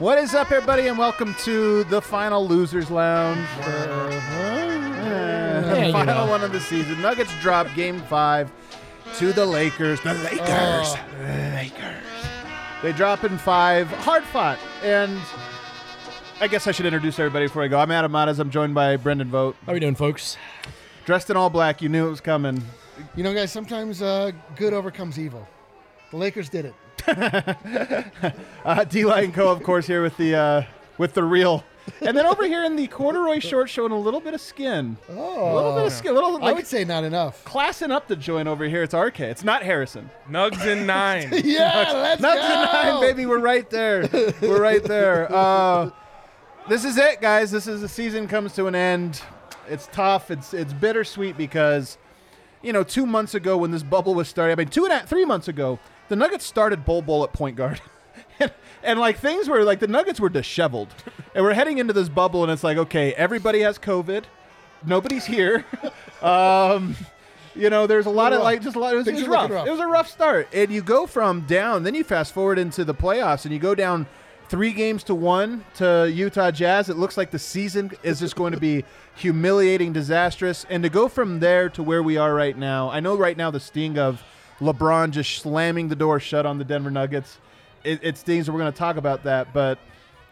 What is up, everybody, and welcome to the final Losers Lounge. Uh, Yeah, you final know. one of the season. Nuggets drop game five to the Lakers. The Lakers. The Lakers. They drop in five. Hard fought. And I guess I should introduce everybody before I go. I'm Adam Matas. I'm joined by Brendan Vogt. How are we doing, folks? Dressed in all black. You knew it was coming. You know, guys, sometimes uh, good overcomes evil. The Lakers did it. Uh, D Line Co, of course, here with the uh, with the real. And then over here in the corduroy shorts, showing a little bit of skin. Oh, A little bit of skin. A little I like would say not enough. classing up the joint over here. It's RK. It's not Harrison. Nugs in nine. Yeah, let's Nuts go. and nine, baby. We're right there. We're right there. Uh, this is it, guys. This is the season comes to an end. It's tough. It's it's bittersweet because, you know, two months ago when this bubble was starting, I mean, two and three months ago, the Nuggets started Bol Bol at point guard. and, and like things were like the Nuggets were disheveled, and we're heading into this bubble, and it's like, okay, everybody has COVID, nobody's here. um, you know, there's a lot of like just a lot. It was, it was rough. rough. It was a rough start, and you go from down, then you fast forward into the playoffs, and you go down three games to one to Utah Jazz. It looks like the season is just going to be humiliating, disastrous, and to go from there to where we are right now. I know right now the sting of LeBron just slamming the door shut on the Denver Nuggets. It, it stings, and we're going to talk about that. But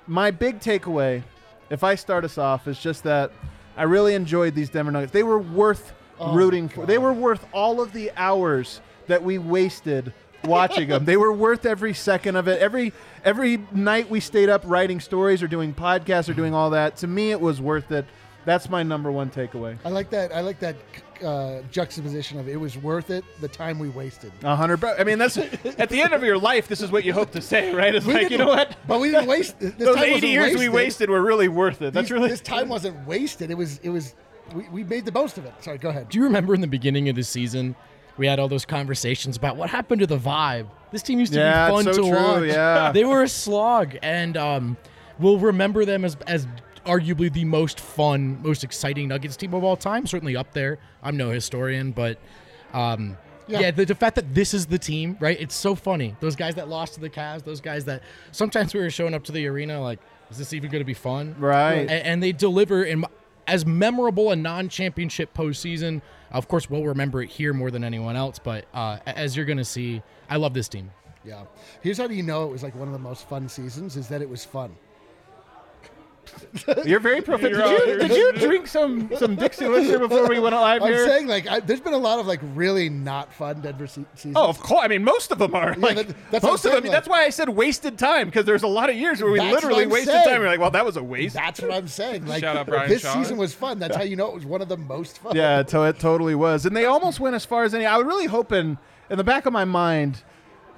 my big takeaway, if I start us off, is just that I really enjoyed these Denver Nuggets. They were worth Oh, rooting for. They were worth all of the hours that we wasted watching them. They were worth every second of it. Every every night we stayed up writing stories or doing podcasts or doing all that. To me, it was worth it. That's my number one takeaway. I like that. I like that uh, juxtaposition of it was worth it. The time we wasted. A hundred. bu- I mean, that's at the end of your life. This is what you hope to say, right? It's We like you didn't- know what. But we didn't waste. This Those time wasn't eighty years we wasted were really worth it. That's These- really This time wasn't wasted. It was. It was. We, we made the most of it. Sorry. Go ahead. Do you remember in the beginning of the season, we had all those conversations about what happened to the vibe? This team used to Yeah, be it's fun so to true, watch. yeah. they were a slog, and um, we'll remember them as as arguably the most fun, most exciting Nuggets team of all time. Certainly up there. I'm no historian, but. Um, Yeah. yeah, the, the fact that this is the team, right? It's so funny. Those guys that lost to the Cavs, those guys that sometimes we were showing up to the arena like, is this even going to be fun? Right. A- and, they deliver in as memorable a non-championship postseason. Of course, we'll remember it here more than anyone else. But uh, as you're going to see, I love this team. Yeah. Here's how do you know it was like one of the most fun seasons? Is that it was fun. You're very proficient. Did you, did you drink some some Dixie Elixir before we went live I'm here? saying like I, there's been a lot of like really not fun Denver se- seasons. Oh, of course. I mean, most of them are. like, that- that's what most I'm of them. saying, that's why I said wasted time because there's a lot of years where we That's what literally I'm wasted saying. time. We're like, well, that was a waste. That's what I'm saying. Like Shout out Brian this Shaw. season was fun. That's how you know it was one of the most fun. yeah, to, it totally was. And they almost went as far as any. I was really hoping, in the back of my mind,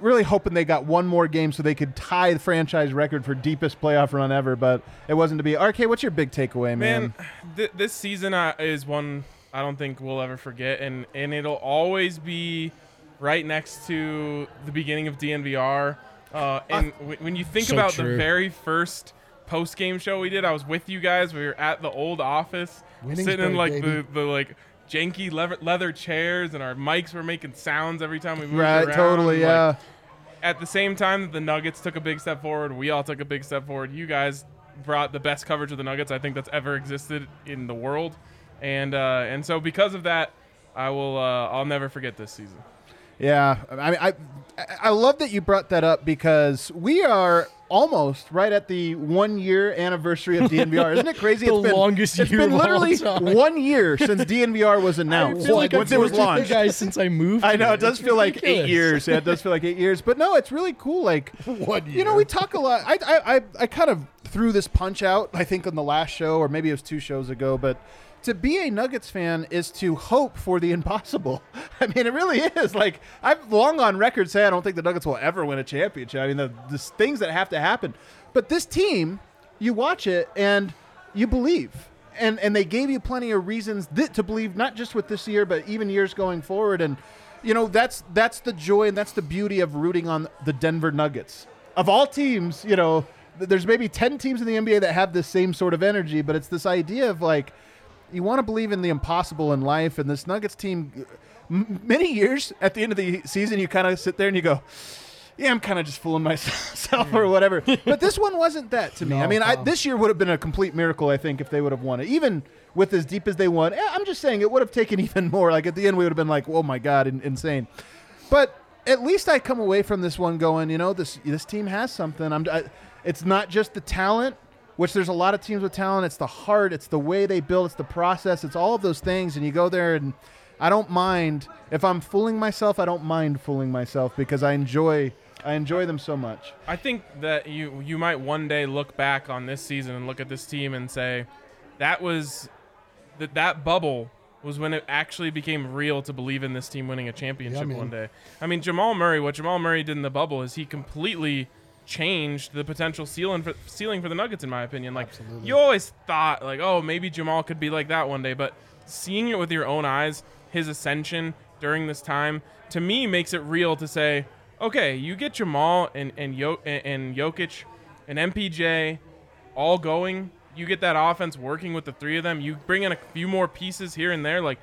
really hoping they got one more game so they could tie the franchise record for deepest playoff run ever. But it wasn't to be. RK, what's your big takeaway, man? Man, th- this season uh, is one I don't think we'll ever forget, and and it'll always be right next to the beginning of DNVR. Uh, and w- when you think So about true. the very first post game show we did, I was with you guys. We were at the old office, sitting in like baby. the the like janky leather, leather chairs, and our mics were making sounds every time we moved right, around. totally. like, Yeah. at the same time that the Nuggets took a big step forward, we all took a big step forward. You guys brought the best coverage of the Nuggets I think that's ever existed in the world, and uh, and so because of that, I will uh, I'll never forget this season. Yeah, I mean, I I love that you brought that up because we are almost right at the one year anniversary of DNVR. Isn't it crazy? The it's been, longest It's year been of all literally one year since DNVR was announced. feel like once it was launched. guys since I moved. I know it does It's feel like eight years. Yeah, it does feel like eight years. But no, it's really cool. Like One year. you know, we talk a lot. I, I, I, I kind of threw this punch out, I think, on the last show, or maybe it was two shows ago. But to be a Nuggets fan is to hope for the impossible. I mean, it really is. Like, I've long on record say I don't think the Nuggets will ever win a championship. I mean, the, the things that have to happen. But this team, you watch it and you believe. And, and they gave you plenty of reasons to believe, not just with this year, but even years going forward. And you know that's that's the joy and that's the beauty of rooting on the Denver Nuggets. Of all teams, you know, there's maybe 10 teams in the NBA that have this same sort of energy, but it's this idea of like you want to believe in the impossible in life and this Nuggets team many years at the end of the season you kind of sit there and you go yeah, I'm kind of just fooling myself or whatever. But this one wasn't that to me. I No, mean, I, this year would have been a complete miracle, I think, if they would have won it. Even with as deep as they won, eh, I'm just saying it would have taken even more. Like at the end, we would have been like, oh my God, in, insane. But at least I come away from this one going, you know, this this team has something. I'm. I, it's not just the talent, which there's a lot of teams with talent. It's the heart. It's the way they build. It's the process. It's all of those things. And you go there, and I don't mind if I'm fooling myself. I don't mind fooling myself because I enjoy. I enjoy them so much. I think that you you might one day look back on this season and look at this team and say that was that that bubble was when it actually became real to believe in this team winning a championship man. one day. I mean Jamal Murray, what Jamal Murray did in the bubble is he completely changed the potential ceiling for ceiling for the Nuggets in my opinion. Like Absolutely. you always thought like oh maybe Jamal could be like that one day, but seeing it with your own eyes, his ascension during this time to me makes it real to say okay, you get Jamal and and, Yo- and, and Jokic and MPJ all going. You get that offense working with the three of them. You bring in a few more pieces here and there. Like,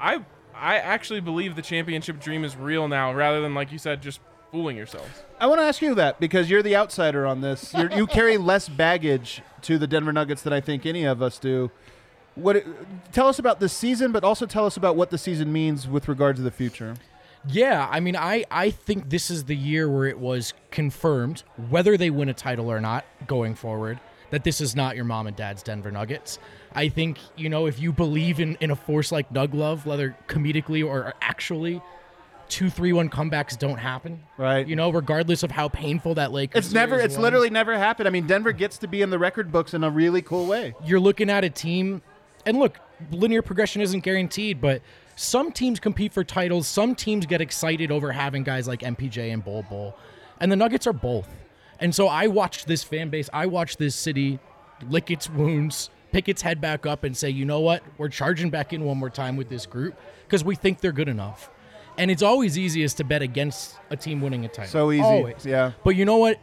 I I actually believe the championship dream is real now, rather than like you said, just fooling yourselves. I want to ask you that because you're the outsider on this. You're, you carry less baggage to the Denver Nuggets than I think any of us do. What? it- Tell us about this season, but also tell us about what the season means with regard to the future. Yeah, I mean, I, I think this is the year where it was confirmed, whether they win a title or not going forward, that this is not your mom and dad's Denver Nuggets. I think, you know, if you believe in, in a force like Nug Love, whether comedically or actually, two, three, one comebacks don't happen. Right. You know, regardless of how painful that Lakers It's never. It's was. literally never happened. I mean, Denver gets to be in the record books in a really cool way. you're looking at a team, and look, linear progression isn't guaranteed, but some teams compete for titles. Some teams get excited over having guys like MPJ and Bol Bol, and the Nuggets are both. And so I watched this fan base, I watched this city lick its wounds, pick its head back up, and say, you know what? We're charging back in one more time with this group because we think they're good enough. And it's always easiest to bet against a team winning a title. So easy. Always. Yeah. But you know what?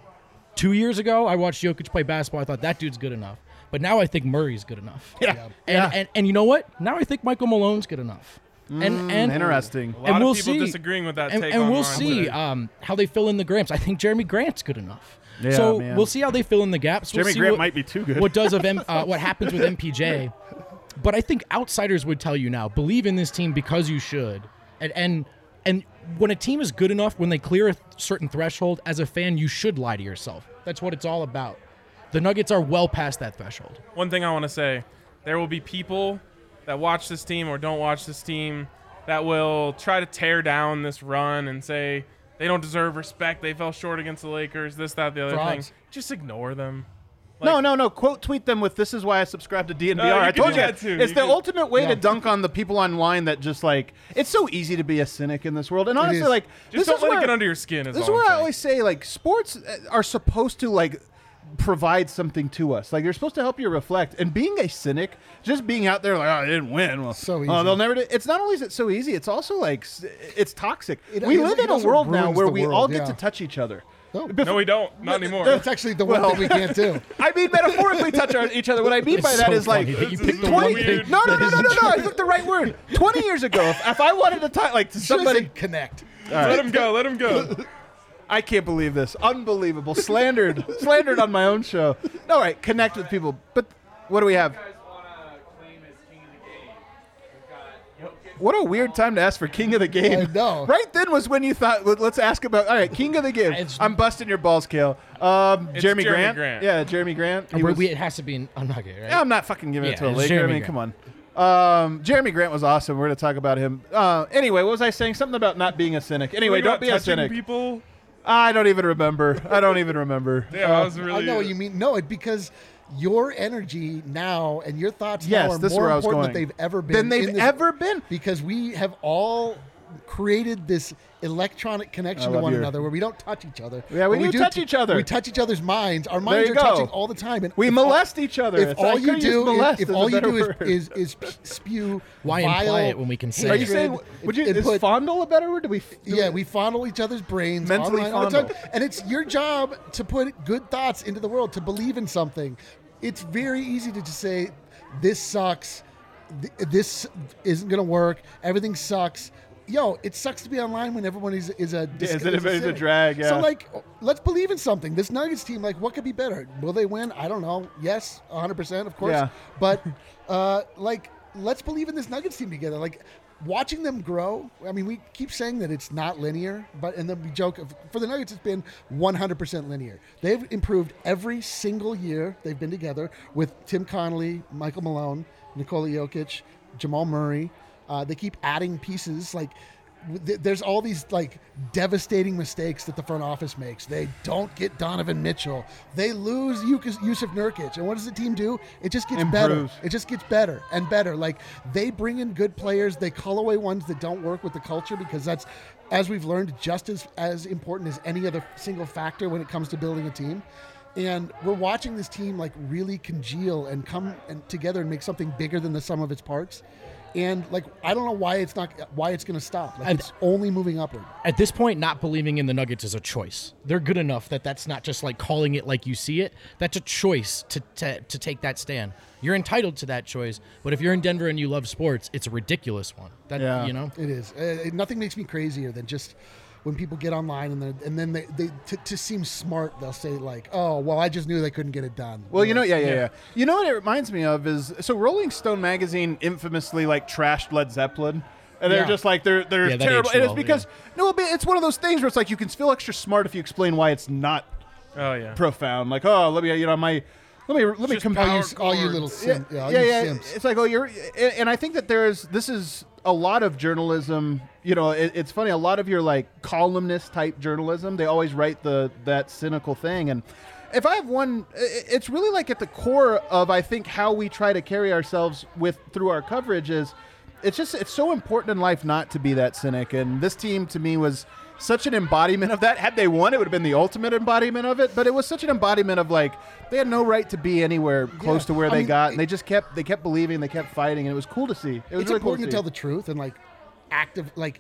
Two years ago, I watched Jokic play basketball. I thought that dude's good enough. But now I think Murray's good enough. Yeah. And, Yeah. and and you know what? Now I think Michael Malone's good enough. And and Interesting. A lot And of we'll people see. disagreeing with that and, take. and we'll see um, how they fill in the gramps. I think Jerami Grant's good enough. Yeah, so man. we'll see how they fill in the gaps. We'll Jerami see Grant what, might be too good. what does of M, uh, what happens with MPJ. But I think outsiders would tell you now, believe in this team because you should. And and and when a team is good enough, when they clear a certain threshold, as a fan, you should lie to yourself. That's what it's all about. The Nuggets are well past that threshold. one thing I want to say there will be people that watch this team or don't watch this team that will try to tear down this run and say they don't deserve respect. They fell short against the Lakers, this, that, the other Frauds. thing. Just ignore them. No, no, no. Quote tweet them with "This is why I subscribe to DNVR." You I told you, that too. it's You the can- ultimate way Yeah. to dunk on the people online that just like. It's so easy to be a cynic in this world, and honestly, like Just this don't is let where, it get under your skin. Is This is where I saying. always say like sports uh, are supposed to like provide something to us. Like they're supposed to help you reflect. And being a cynic, just being out there like, oh, I didn't win. Well, So oh, easy. they'll never. Do. It's not only is it so easy. It's also like it's toxic. It- we it- live it in a world now where we world, all get yeah. to touch each other. No, No, we don't. Not anymore. that's actually the one thing we can't do. I mean, metaphorically touch our, each other. What I mean It's by that so is like funny that you This picked is the a one twenty. No, no, no, no, isn't no, no. I true. took the right word. Twenty years ago, if, if I wanted to talk like to Somebody somebody, connect. Let him go. Let him go. I can't believe this. Unbelievable. Slandered. Slandered on my own show. All right, connect with people. But what do we have? What a weird time to ask for king of the game. I know. Right then was when you thought, "Let- let's ask about. All right, king of the game. It's- I'm busting your balls, Kale. Um, It's Jerami, Jerami Grant. Grant. Yeah, Jerami Grant. He We- was- we- it has to be an- a Nugget, right? yeah, I'm not fucking giving it Yeah, to a it's Laker. Jerami I mean, Grant. come on. Um, Jerami Grant was awesome. We're going to talk about him. Uh, anyway, what was I saying? Something about not being a cynic. Anyway, don't be a cynic. People. I don't even remember. I don't even remember. Damn, I was really. I know what you mean. No, it because your energy now and your thoughts Yes, now are more where I was important than they've ever been. Than they've ever been. because we have all created this electronic connection to one your- another where we don't touch each other. Yeah, we But do touch t- each other. We touch each other's minds. Our minds are go. touching all the time. And We if all- molest each other. If It's- all you do, molest if, as all you do is, word. is is p- spew Why vile imply it when we can say Are you saying? Would you? and Is put- fondle a better word? Do we? Do yeah, we fondle each other's brains Mentally online all the time. fondle. and it's your job to put good thoughts into the world, to believe in something. It's very easy to just say, "This sucks. This isn't going to work. Everything sucks." Yo, it sucks to be online when everyone is is a dis- is it- is it's a cynic. drag, yeah. So like, let's believe in something. This Nuggets team, like, what could be better? Will they win? I don't know. Yes, 100 percent, of course. Yeah. But uh, like, let's believe in this Nuggets team together. Like. Watching them grow, I mean, we keep saying that it's not linear, but and then we joke for the Nuggets, it's been 100% linear. They've improved every single year they've been together with Tim Connolly, Michael Malone, Nikola Jokic, Jamal Murray. Uh, they keep adding pieces. Like th- there's all these like devastating mistakes that the front office makes. They don't get Donovan Mitchell. They lose Jusuf, Nurkic, and what does the team do? It just gets better. It just gets better and better. Like they bring in good players. They cull away ones that don't work with the culture because that's, as we've learned, just as as important as any other single factor when it comes to building a team. And we're watching this team like really congeal and come and together and make something bigger than the sum of its parts. And like I don't know why it's not why it's going to stop. Like And- it's only moving upward. At this point, not believing in the Nuggets is a choice. They're good enough that that's not just like calling it like you see it. That's a choice to, to, to take that stand. You're entitled to that choice. But if you're in Denver and you love sports, it's a ridiculous one. That Yeah. you know. It is. Uh, nothing makes me crazier than just when people get online and then and then they, they to, to seem smart they'll say like, oh well, I just knew they couldn't get it done. Well, you know, Like, yeah, yeah, yeah. You know what it reminds me of is so Rolling Stone magazine infamously like trashed Led Zeppelin. And they're Yeah. just like they're they're Yeah, that terrible, aged and it's well, because no, but it's one of those things where it's like you can feel extra smart if you explain why it's not Oh yeah. profound. Like, oh, let me, you know, my, let me, let me just compare. all you, power all you little sim, yeah, all yeah, you yeah. simps. It's like, oh, you're, and and I think that there's this is a lot of journalism. You know, it, it's funny. A lot of your like columnist type journalism, they always write the that cynical thing. And if I have one, it's really like at the core of I think how we try to carry ourselves with through our coverage is. It's just it's so important in life not to be that cynic. And this team to me was such an embodiment of that. Had they won, it would have been the ultimate embodiment of it. But it was such an embodiment of like they had no right to be anywhere close Yeah. to where I they mean, got, and they just kept they kept believing, they kept fighting, and it was cool to see. It was It's really cool important to tell the truth and like active like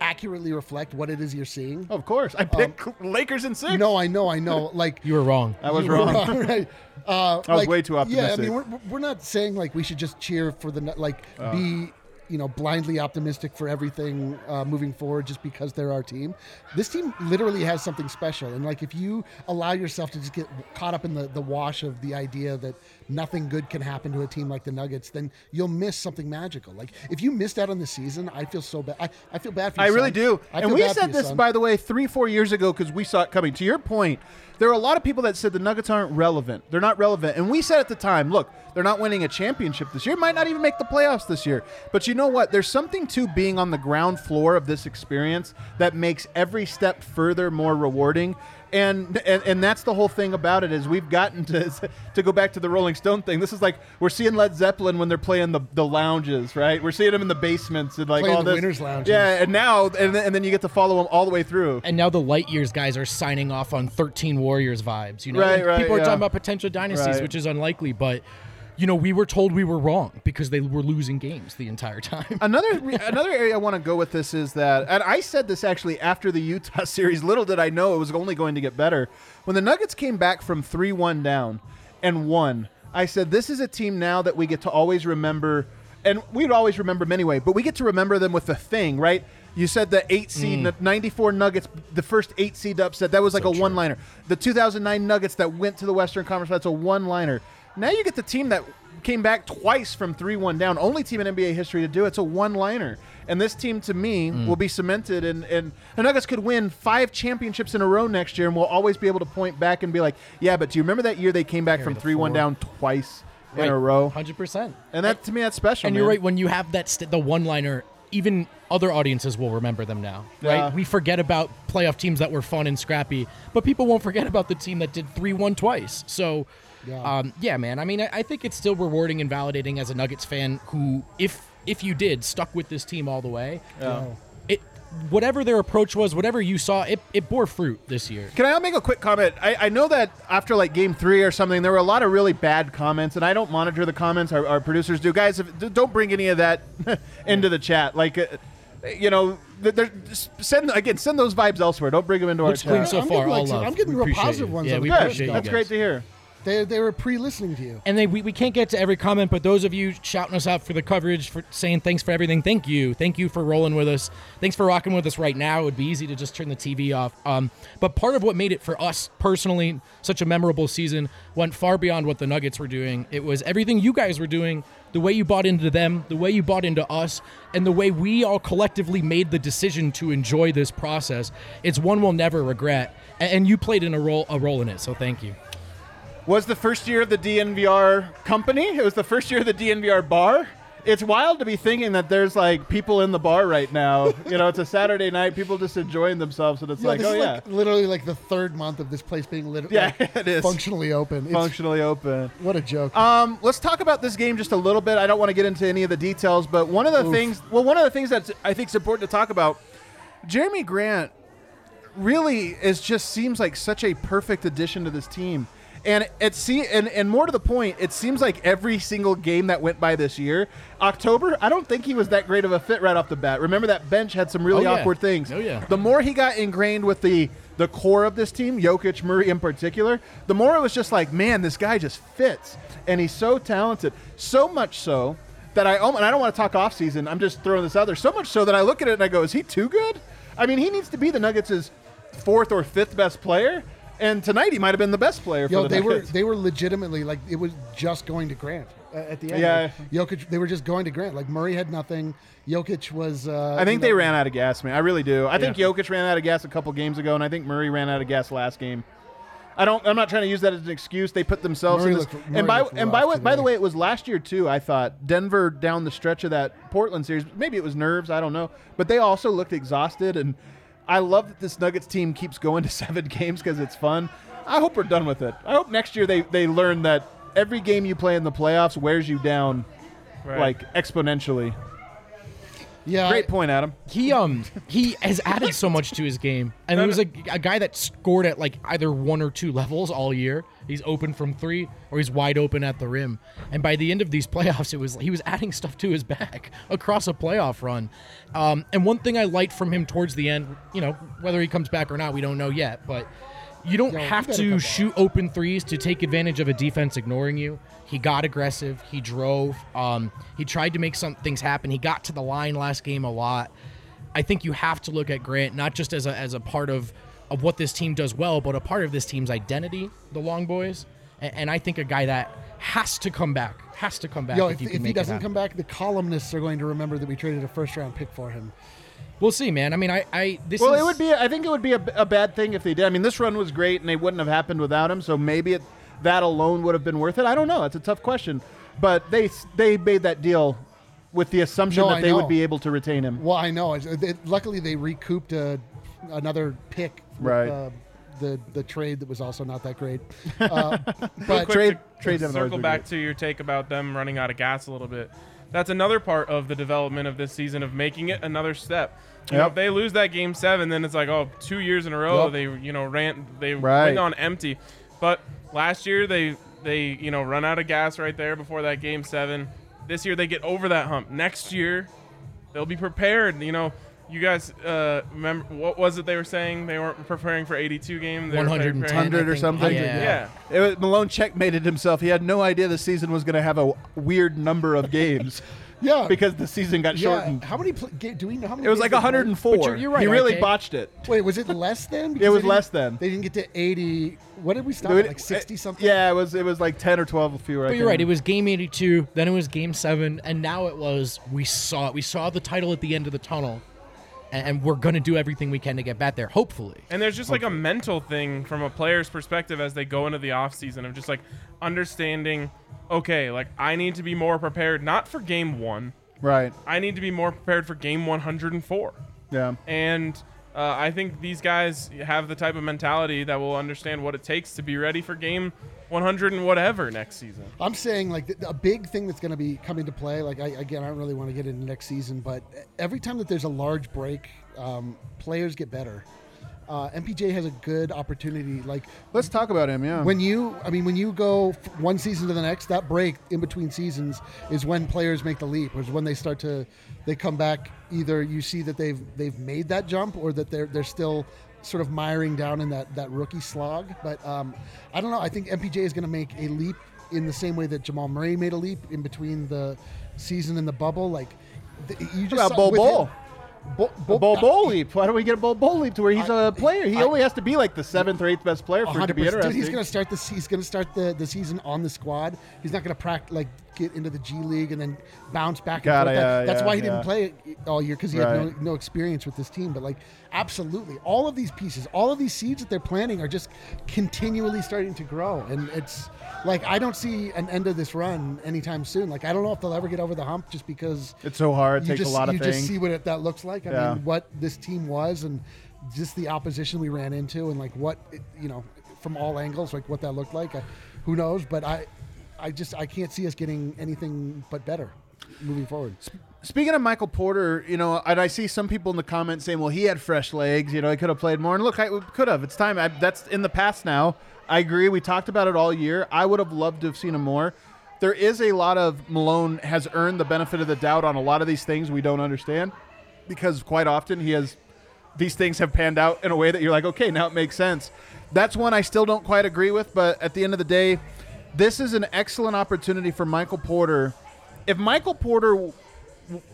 accurately reflect what it is you're seeing. Of course, I picked Lakers in six. No, I know, I know. Like You were wrong. I was You were wrong. right. Uh, I was like, way too optimistic. Yeah, I mean, we're, we're not saying like we should just cheer for the like Uh. be you know blindly optimistic for everything uh, moving forward just because they're our team. This team literally has something special, and like if you allow yourself to just get caught up in the the wash of the idea that nothing good can happen to a team like the Nuggets, then you'll miss something magical. Like if you missed out on the season, I feel so bad. I, I feel bad for you. I really do. I and we said you, this, son. by the way, three, four years ago because we saw it coming. To your point, there are a lot of people that said the Nuggets aren't relevant. They're not relevant. And we said at the time, look, they're not winning a championship this year. Might not even make the playoffs this year. But you know what? There's something to being on the ground floor of this experience that makes every step further more rewarding. And, and and that's the whole thing about it is we've gotten to to go back to the Rolling Stone thing. This is like we're seeing Led Zeppelin when they're playing the, the lounges, right? We're seeing them in the basements and like Playing all the this. winners' lounges. Yeah, and now and then, and then you get to follow them all the way through. And now the light years guys are signing off on 13 Warriors vibes. You know, Right, right, people are yeah. talking about potential dynasties, Right. which is unlikely, but you know, we were told we were wrong because they were losing games the entire time. Another another area I want to go with this is that, and I said this actually after the Utah series. Little did I know it was only going to get better. When the Nuggets came back from three one down and won, I said this is a team now that we get to always remember, and we'd always remember them anyway. But we get to remember them with the thing, right? You said the eight seed, Mm. 94 Nuggets, the first eight seed upset. That was like a one liner. The 2009 Nuggets that went to the Western Conference, that's a one liner. Now you get the team that came back twice from 3 1 down. Only team in NBA history to do it. It's a one liner. And this team, to me, Mm. will be cemented. And, and the Nuggets could win five championships in a row next year, and we'll always be able to point back and be like, yeah, but do you remember that year they came back from 3 1 down twice in a row? 100%. And that, to me, that's special. And you're right when you have that st- the one liner even other audiences will remember them now right Yeah. we forget about playoff teams that were fun and scrappy but people won't forget about the team that did 3-1 twice so Yeah. um, yeah man i mean I, I think it's still rewarding and validating as a nuggets fan who if if you did stuck with this team all the way No. it whatever their approach was whatever you saw it, it bore fruit this year Can I make a quick comment? I, I know that after like game three or something, there were a lot of really bad comments, and I don't monitor the comments. Our, our producers do. Guys, if, don't bring any of that into the chat. Like, uh, you know, th- there- send again, send those vibes elsewhere. Don't bring them into Looks our clean chat. so I'm far getting, like, all some- love. I'm getting We real positive you. ones yeah we the Good. appreciate you That's guys. great to hear. They they were pre-listening to you. And they, we, we can't get to every comment, but those of you shouting us out for the coverage, for saying thanks for everything, thank you. Thank you for rolling with us. Thanks for rocking with us right now. It would be easy to just turn the TV off. Um, but part of what made it for us personally such a memorable season went far beyond what the Nuggets were doing. It was everything you guys were doing, the way you bought into them, the way you bought into us, and the way we all collectively made the decision to enjoy this process. It's one we'll never regret. And you played in a role a role in it, so thank you. Was the first year of the DNVR company. It was the first year of the DNVR bar. It's wild to be thinking that there's like people in the bar right now. you know, it's a Saturday night, people just enjoying themselves, and it's Yeah, like, this oh is yeah, like literally like the third month of this place being lit- Yeah, like, it is. functionally open. It's, functionally open. What a joke. Um, let's talk about this game just a little bit. I don't want to get into any of the details, but one of the things, well, one of the things that I think is important to talk about, Jerami Grant really is just seems like such a perfect addition to this team. And it see and, and more to the point, it seems like every single game that went by this year, October, I don't think he was that great of a fit right off the bat. Remember that bench had some really Oh, yeah. awkward things. Oh, yeah. The more he got ingrained with the the core of this team, Jokic, Murray in particular, the more it was just like, man, this guy just fits, and he's so talented, so much so that I and I don't want to talk off season. I'm just throwing this out there. So much so that I look at it and I go, is he too good? I mean, he needs to be the Nuggets' fourth or fifth best player, and tonight he might have been the best player Yo, for the they were they were legitimately like it was just going to Grant at the end. Yeah. Like, Jokic, they were just going to Grant. Like Murray had nothing. Jokic was. Uh, I think they know- ran out of gas, man. I really do. I think Yeah. Jokic ran out of gas a couple games ago, and I think Murray ran out of gas last game. I don't. I'm not trying to use that as an excuse. They put themselves Murray in this. looked- and by and by what, by the way, it was last year too. I thought Denver down the stretch of that Portland series. Maybe it was nerves. I don't know. But they also looked exhausted, and I love that this Nuggets team keeps going to seven games because it's fun. I hope we're done with it. I hope next year they they learn that every game you play in the playoffs wears you down Right. like exponentially. Yeah. Great point, Adam. he um he has added so much to his game and he was a, a guy that scored at like either one or two levels all year he's open from three or he's wide open at the rim and by the end of these playoffs it was he was adding stuff to his back across a playoff run um, and one thing i liked from him towards the end you know whether he comes back or not we don't know yet but you don't Yo, have to back. shoot open threes to take advantage of a defense ignoring you. He got aggressive. He drove. Um, he tried to make some things happen. He got to the line last game a lot. I think you have to look at Grant not just as a as a part of of what this team does well, but a part of this team's identity, the Long Boys. And, and I think a guy that has to come back, has to come back. Yo, if, if, you if can he make it doesn't come back, the columnists are going to remember that we traded a first round pick for him. We'll see, man. I mean, I, I this Well, is, it would be. I think it would be a, a bad thing if they did. I mean, this run was great, and they wouldn't have happened without him. So maybe it, that alone would have been worth it. I don't know. It's a tough question, but they they made that deal with the assumption No, that I they know. would be able to retain him. Well, I know. It's- They, luckily, they recouped uh another pick. with, Right. Uh, the the trade that was also not that great. Uh, but quick Trade- to trades haven't circle back great. to your take about them running out of gas a little bit. That's another part of the development of this season of making it another step. You know, Yep. if they lose that game seven, then it's like, oh, two years in a row Yep. they you know ran they Right. went on empty. But last year they they you know run out of gas right there before that game seven. This year they get over that hump. Next year they'll be prepared. You know, you guys uh, remember what was it they were saying? They weren't preparing for 82 game. They were 110 preparing- 100 or something? Yeah. Yeah. It was, Malone checkmated himself. He had no idea the season was going to have a weird number of games yeah, because the season got yeah. shortened. How many? Pl- do we know how many? It was like 104. You're- you're right, he really RK. botched it. Wait, was it less then? It was less didn't- than. They didn't get to eighty. What did we stop? Dude, at? Like sixty something. Yeah, it was. It was like 10 or 12 fewer. I But you're can't right. It was game 82, then it was game seven, and now it was we saw it. We saw the title at the end of the tunnel, and, and we're gonna do everything we can to get back there. Hopefully, And there's just like a mental thing from a player's perspective as they go into the offseason of just like understanding, okay, like I need to be more prepared, not for game one. Right. I need to be more prepared for game 104. Yeah. And uh, I think these guys have the type of mentality that will understand what it takes to be ready for game 100 and whatever next season. I'm saying like a big thing that's going to be coming to play. Like I, again, I don't really want to get into next season, but every time that there's a large break, um, players get better. Uh, MPJ has a good opportunity. Like Let's talk about him. Yeah. when you, I mean, when you go one season to the next, that break in between seasons is when players make the leap. Is when they start to, they come back. Either you see that they've they've made that jump, or that they're they're still sort of miring down in that that rookie slog. But um, I don't know. I think MPJ is going to make a leap in the same way that Jamal Murray made a leap in between the season and the bubble. Like you just about saw Bol with Bol? him- Bol- A Bol- Bol uh, Bol leap. Why don't we get a Bol Bol leap to where he's I- a player? He I- only has to be like the seventh or eighth best player for it to be 100%. Dude, interesting. he's going to start the he's going to start the, the season on the squad. He's not going to practice like get into the G League and then bounce back. And forth. it, That- That's yeah, why he yeah. didn't play all year because he had no, no experience with this team. But like, absolutely, all of these pieces, all of these seeds that they're planting are just continually starting to grow, and it's like I don't see an end of this run anytime soon. Like I don't know if they'll ever get over the hump just because it's so hard. It takes just a lot of you things. just see what it, that looks like. I Yeah. mean, what this team was, and just the opposition we ran into, and like what it, you know from all angles, like what that looked like. I, who knows? But I, I just I can't see us getting anything but better moving forward. Speaking of Michael Porter, you know, and I see some people in the comments saying, "Well, he had fresh legs. You know, he could have played more." And look, I could have. It's time. I, that's in the past now. I agree. We talked about it all year. I would have loved to have seen him more. There is a lot of Malone has earned the benefit of the doubt on a lot of these things we don't understand, because quite often he has these things have panned out in a way that you're like, okay, now it makes sense. That's one I still don't quite agree with, but at the end of the day, this is an excellent opportunity for Michael Porter. If Michael Porter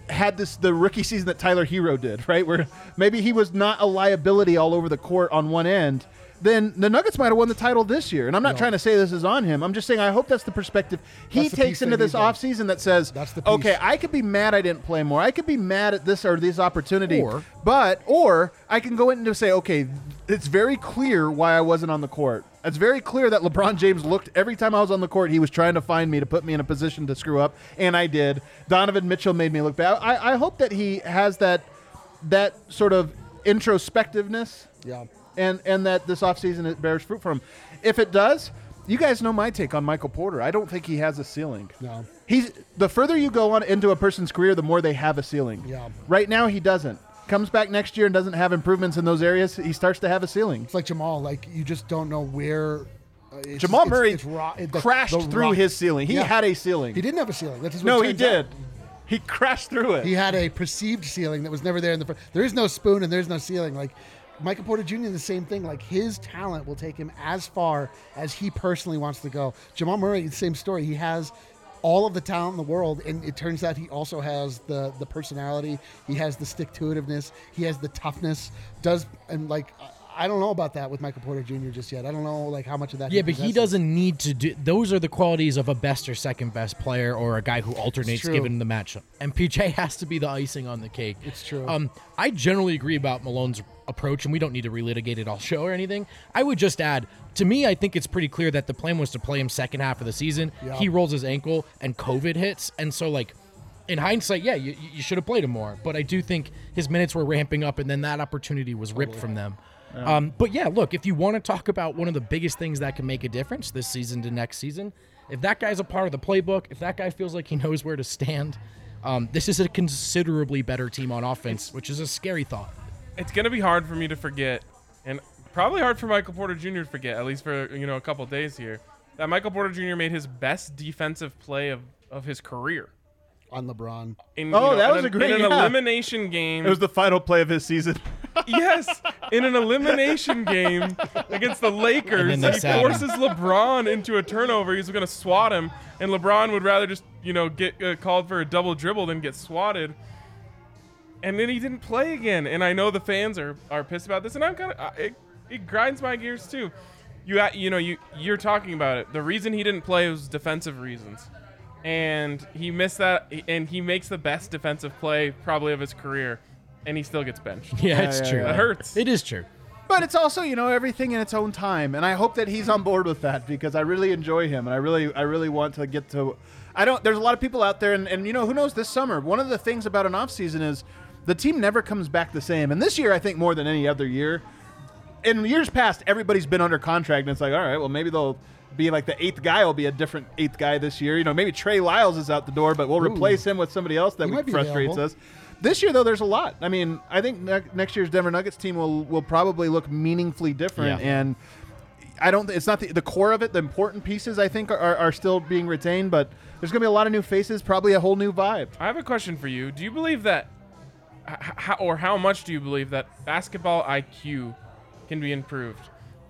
had this the rookie season that Tyler Herro did, right? Where maybe he was not a liability all over the court on one end, then the Nuggets might have won the title this year. And I'm not Yeah. trying to say this is on him. I'm just saying I hope that's the perspective he the takes into this offseason that says, okay, I could be mad I didn't play more. I could be mad at this or this opportunity. Or- but or I can go in and say, okay, it's very clear why I wasn't on the court. It's very clear that LeBron James looked every time I was on the court. He was trying to find me to put me in a position to screw up, and I did. Donovan Mitchell made me look bad. I, I hope that he has that that sort of introspectiveness, Yeah. and and that this offseason it bears fruit for him. If it does, you guys know my take on Michael Porter. I don't think he has a ceiling. No. He's the further you go on into a person's career, the more they have a ceiling. Yeah. Right now, he doesn't. Comes back next year and doesn't have improvements in those areas. He starts to have a ceiling. It's like Jamal. Like you just don't know where. Uh, it's Jamal it's- Murray it's raw- it- the- crashed the through raw- his ceiling. He Yeah. had a ceiling. He didn't have a ceiling. That's no, he turns out. did. He crashed through it. He had a perceived ceiling that was never there in the first. There is no spoon and there's no ceiling. Like Michael Porter Jr. the same thing. Like his talent will take him as far as he personally wants to go. Jamal Murray, the same story. He has all of the talent in the world, and it turns out he also has the the personality. He has the stick to itiveness. He has the toughness. Does and like. I- don't know about that with Michael Porter Jr. just yet. I don't know like how much of that. Yeah, but he doesn't need to do. Those are the qualities of a best or second best player, or a guy who alternates given the matchup. And PJ has to be the icing on the cake. It's true. Um, I generally agree about Malone's approach, and we don't need to relitigate it all show or anything. I would just add, to me, I think it's pretty clear that the plan was to play him second half of the season. He rolls his ankle, and COVID hits, and so like. In hindsight, yeah, you, you should have played him more, but I do think his minutes were ramping up, and then that opportunity was ripped from them. Um, but yeah, look, if you want to talk about one of the biggest things that can make a difference this season to next season, if that guy's a part of the playbook, if that guy feels like he knows where to stand, um, this is a considerably better team on offense, which is a scary thought. it's gonna be hard for me to forget, and probably hard for Michael Porter Jr. to forget, at least for you know a couple days here, that Michael Porter Jr. made his best defensive play of, of his career. On LeBron. In, Oh, you know, that was an- a great- in an yeah. elimination game. it was the final play of his season. yes, in an elimination game against the Lakers, And then he sat him. forces LeBron into a turnover. He's going to swat him, and LeBron would rather just you know get uh, called for a double dribble than get swatted. And then he didn't play again. And I know the fans are, are pissed about this, and I'm kind of it, it grinds my gears too. You you know you you're talking about it. The reason he didn't play was defensive reasons, and he missed that. And he makes the best defensive play probably of his career, and he still gets benched. Yeah, it's yeah, true. yeah. That hurts. It is true. But it's also, you know, everything in its own time, and I hope that he's on board with that because I really enjoy him, and I really, I really want to get to. I don't. There's a lot of people out there, and, and you know, who knows? This summer, one of the things about an off season is the team never comes back the same, and this year, I think more than any other year. In years past, everybody's been under contract, and it's like, all right, well, maybe they'll be like the eighth guy will be a different eighth guy this year. You know, maybe Trey Lyles is out the door, but we'll replace him with somebody else that He might be frustrates available. us. This year, though, there's a lot. I mean, I think ne- next year's Denver Nuggets team will will probably look meaningfully different, Yeah. and I don't. It's not the, the core of it. The important pieces, I think, are, are still being retained, but there's going to be a lot of new faces, probably a whole new vibe. I have a question for you. Do you believe that, h- how, or how much do you believe that basketball IQ can be improved.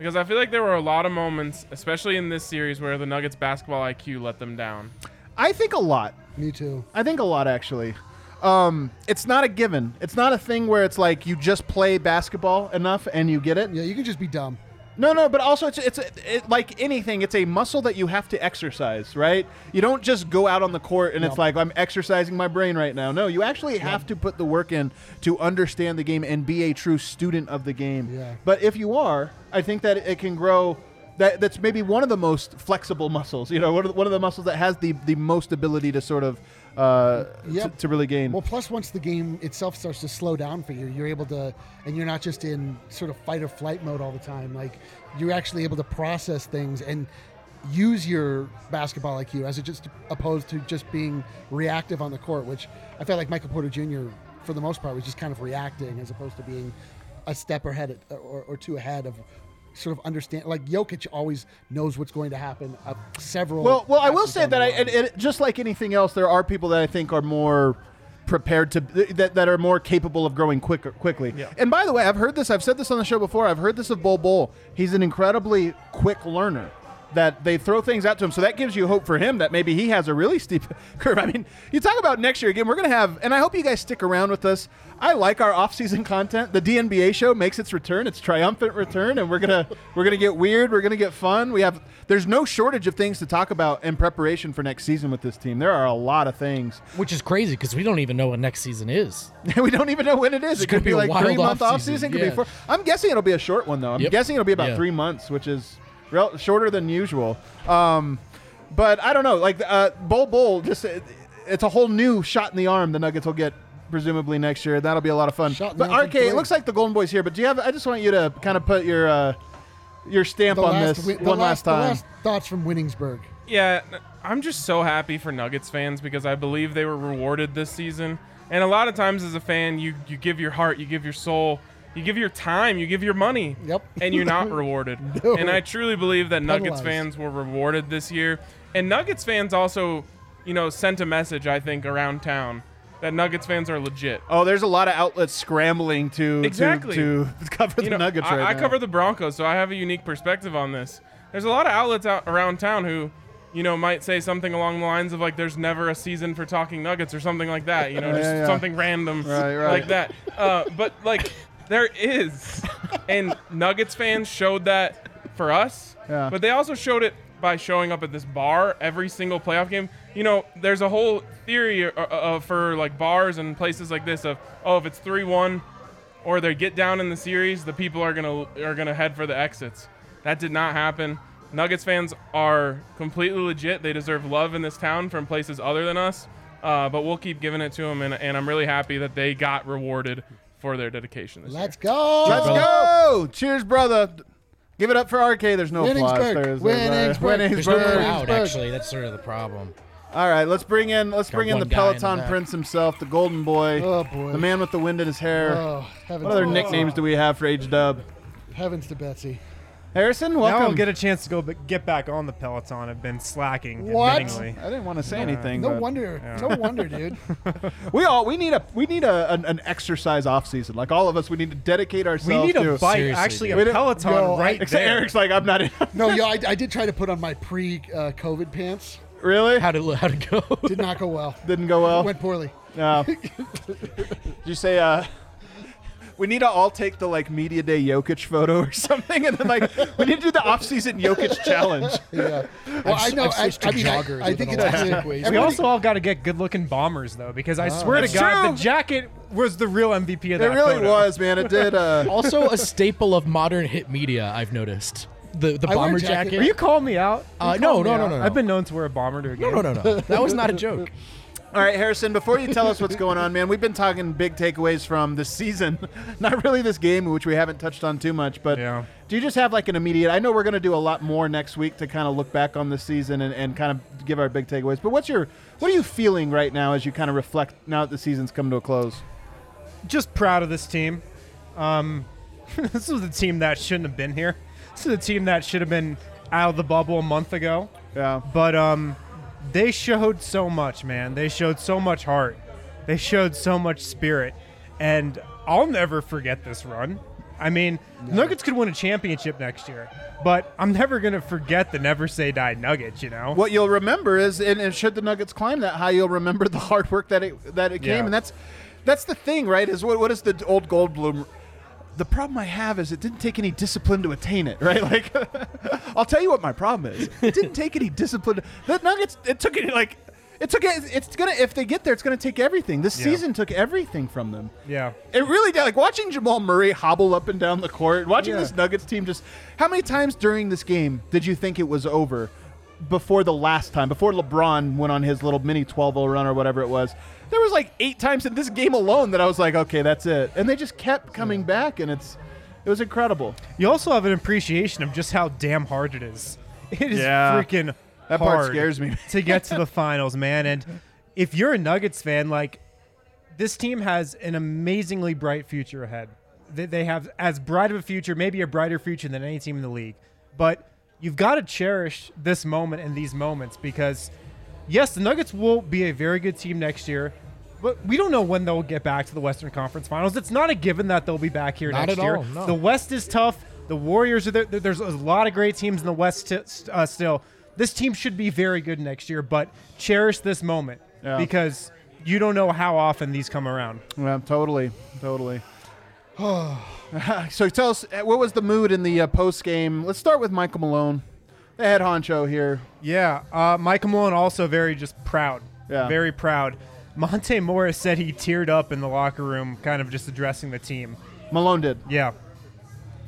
Because I feel like there were a lot of moments, especially in this series, where the Nuggets basketball IQ let them down. I think a lot. Me too. I think a lot actually. Um, it's not a given. It's not a thing where it's like you just play basketball enough and you get it. Yeah, you can just be dumb. No, no, but also it's it's it, like anything. It's a muscle that you have to exercise, right? You don't just go out on the court and it's like I'm exercising my brain right now. No, you actually have to put the work in to understand the game and be a true student of the game. Yeah. But if you are, I think that it can grow. That that's maybe one of the most flexible muscles. You know, one of the, one of the muscles that has the the most ability to sort of uh, Yep. to, to really gain. Well, plus once the game itself starts to slow down for you, you're able to, and you're not just in sort of fight or flight mode all the time. Like you're actually able to process things and use your basketball IQ as it just opposed to just being reactive on the court, which I felt like Michael Porter Jr. for the most part was just kind of reacting as opposed to being a step ahead or, or two ahead of sort of understand. Like Jokic always knows what's going to happen. Uh, several. Well, well, I will say that I, line. it, it, just like anything else, there are people that I think are more prepared to that, that are more capable of growing quicker quickly. Yeah. And by the way, I've heard this. I've said this on the show before. I've heard this of Bol Bol. He's an incredibly quick learner. That they throw things out to him, so that gives you hope for him that maybe he has a really steep curve. I mean, you talk about next year again. We're gonna have, and I hope you guys stick around with us. I like our off-season content. The DNBA show makes its return, its triumphant return, and we're gonna we're gonna get weird. We're gonna get fun. We have there's no shortage of things to talk about in preparation for next season with this team. There are a lot of things. Which is crazy because we don't even know what next season is. we don't even know when it is. It could be, be like three month off off-season, season. Could be four. I'm guessing it'll be a short one though. I'm Yep. guessing it'll be about Yeah. three months, which is rel- shorter than usual. Um, but I don't know. Like uh, Bol Bol, just it, it's a whole new shot in the arm. The Nuggets will get presumably next year. That'll be a lot of fun. Shot but RK, it looks like the Golden Boys here. But do you have? I just want you to kind of put your uh, your stamp The on last this wi- the one last the time. last thoughts from Winningsburg. Yeah, I'm just so happy for Nuggets fans because I believe they were rewarded this season. And a lot of times as a fan, you you give your heart, you give your soul, you give your time, you give your money. Yep. And you're not rewarded. No. And I truly believe that Nuggets Penalized. fans were rewarded this year. And Nuggets fans also, you know, sent a message I think around town that Nuggets fans are legit. Oh, there's a lot of outlets scrambling to Exactly. to, to cover you the know, Nuggets I, right I now. cover the Broncos, so I have a unique perspective on this. There's a lot of outlets out around town who, you know, might say something along the lines of like, "There's never a season for talking Nuggets" or something like that. You know, Yeah, just yeah. something random Right, right. like that. Uh, but like, there is, and Nuggets fans showed that for us. Yeah. But they also showed it by showing up at this bar every single playoff game. You know, there's a whole theory uh, uh, for like bars and places like this of, oh, if it's three one or they get down in the series, the people are gonna are gonna head for the exits. That did not happen. Nuggets fans are completely legit. They deserve love in this town from places other than us. Uh, but we'll keep giving it to them, and, and I'm really happy that they got rewarded for their dedication this Let's go. Let's go! Cheers, brother. Give it up for RK. There's no applause. Winningsburg. There's, there's, uh, Winningsburg. There's no Winningsburg. crowd, actually. That's sort of the problem. All right, let's bring in let's Got bring in one the guy in the Peloton back. Prince himself, the Golden Boy, Oh, boy. the man with the wind in his hair. Oh, heavens what other to nicknames do we have for H Dub? Heavens to Betsy. Harrison, Now welcome. I'll get a chance to go b- get back on the Peloton. I've been slacking. What? admittingly. I didn't want to say anything. No but wonder. Yeah. No wonder, dude. We all we need a we need a an, an exercise off season. Like all of us, we need to dedicate ourselves. We ourselves need to. a bike, Seriously, actually dude. a We don't- Peloton Yo, right Except there. Eric's like I'm not in. No, yo, I, I did try to put on my pre-COVID pants. really? How to how to go? Did not go well. Didn't go well. Went poorly. No. Did you say uh we need to all take the like media day Jokic photo or something, and then like we need to do the off-season Jokic challenge. Yeah. Well, I I've know. I, switched to I mean, I, joggers I with think it's elastic actually. we also all got to get good-looking bombers though, because I swear to That's God, true. the jacket was the real MVP of that. It that really photo. was, man. It did. Uh, also, a staple of modern hit media. I've noticed the the I wear bomber jacket. jacket. Are you calling me out? Uh, You no, called no, no, out. no, no. I've been known to wear a bomber to a game. no, no, no, no. That was not a joke. All right, Harrison, before you tell us what's going on, man, we've been talking big takeaways from this season. Not really this game, which we haven't touched on too much, but Yeah. do you just have like an immediate? I know we're going to do a lot more next week to kind of look back on the season and, and kind of give our big takeaways. But what's your what are you feeling right now as you kind of reflect now that the season's come to a close? Just proud of this team. Um, this was a team that shouldn't have been here. This is a team that should have been out of the bubble a month ago. Yeah. But um, they showed so much, man. They showed so much heart. They showed so much spirit, and I'll never forget this run. I mean, the Nuggets could win a championship next year, but I'm never gonna forget the never say die Nuggets. You know, What you'll remember is, and, and should the Nuggets climb that high, you'll remember the hard work that it that it came, Yeah. and that's that's the thing, right? Is what what is the old Goldblum? The problem I have is it didn't take any discipline to attain it, right? Like, I'll tell you what my problem is. It didn't take any discipline. The Nuggets, it took it like. It took it. It's gonna if they get there, it's gonna take everything. This Yeah. season took everything from them. yeah. It really did. Like watching Jamal Murray hobble up and down the court, watching Yeah. this Nuggets team just. How many times during this game did you think it was over before the last time, before LeBron went on his little mini 12 0 run or whatever it was? There was like eight times in this game alone that I was like, okay, that's it. And they just kept coming back, and it's. It was incredible. You also have an appreciation of just how damn hard it is. It is Yeah. freaking That part scares me. to get to the finals, man. And if you're a Nuggets fan, like this team has an amazingly bright future ahead. They, they have as bright of a future, maybe a brighter future than any team in the league. But you've got to cherish this moment and these moments because, yes, the Nuggets will be a very good team next year. But we don't know when they'll get back to the Western Conference Finals. It's not a given that they'll be back here Not next at year. all, no. The West is tough. The Warriors are there. there- There's a lot of great teams in the West sti- uh, still. This team should be very good next year, but cherish this moment Yeah. because you don't know how often these come around. Yeah, totally, totally. so tell us, uh, what was the mood in the uh, post game? Let's start with Michael Malone, the head honcho here. Yeah, uh, Michael Malone also very just proud. Yeah. Very proud. Monte Morris said he teared up in the locker room, kind of just addressing the team. Malone did. Yeah.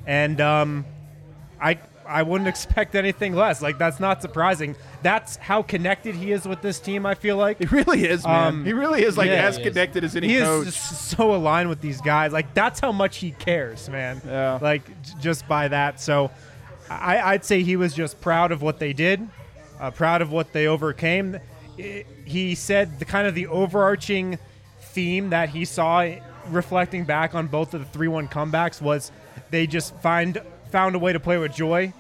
And um, I I wouldn't expect anything less. Like that's not surprising. That's how connected he is with this team. I feel like He really is, man. Um, he really is like yeah, as he is. connected as any he coach. is just so aligned with these guys. Like that's how much he cares, man. Yeah. Like j- just by that. So I, I'd say he was just proud of what they did, uh, proud of what they overcame. I- he said the kind of the overarching theme that he saw reflecting back on both of the three-one comebacks was they just find found a way to play with joy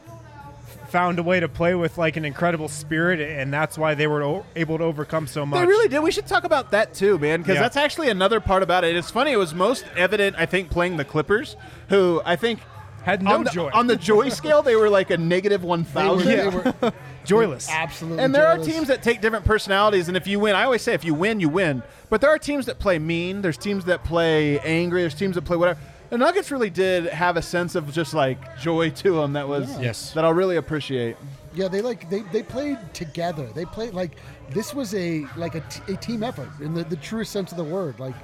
found a way to play with like an incredible spirit and that's why they were o- able to overcome so much They really did. We should talk about that too, man, because Yeah. that's actually another part about it. It's funny. It was most evident, I think, playing the Clippers, who I think had no on, the, joy on the joy scale they were like a negative one They were, thousand. they were joyless absolutely. And there are teams that take different personalities, and if you win, I always say if you win, you win. But there are teams that play mean. There's teams that play angry. There's teams that play whatever. The Nuggets really did have a sense of just like joy to them that was Yes. that I'll really appreciate. Yeah, they like they, they played together. They played like this was a like a, t- a team effort in the, the truest sense of the word. Like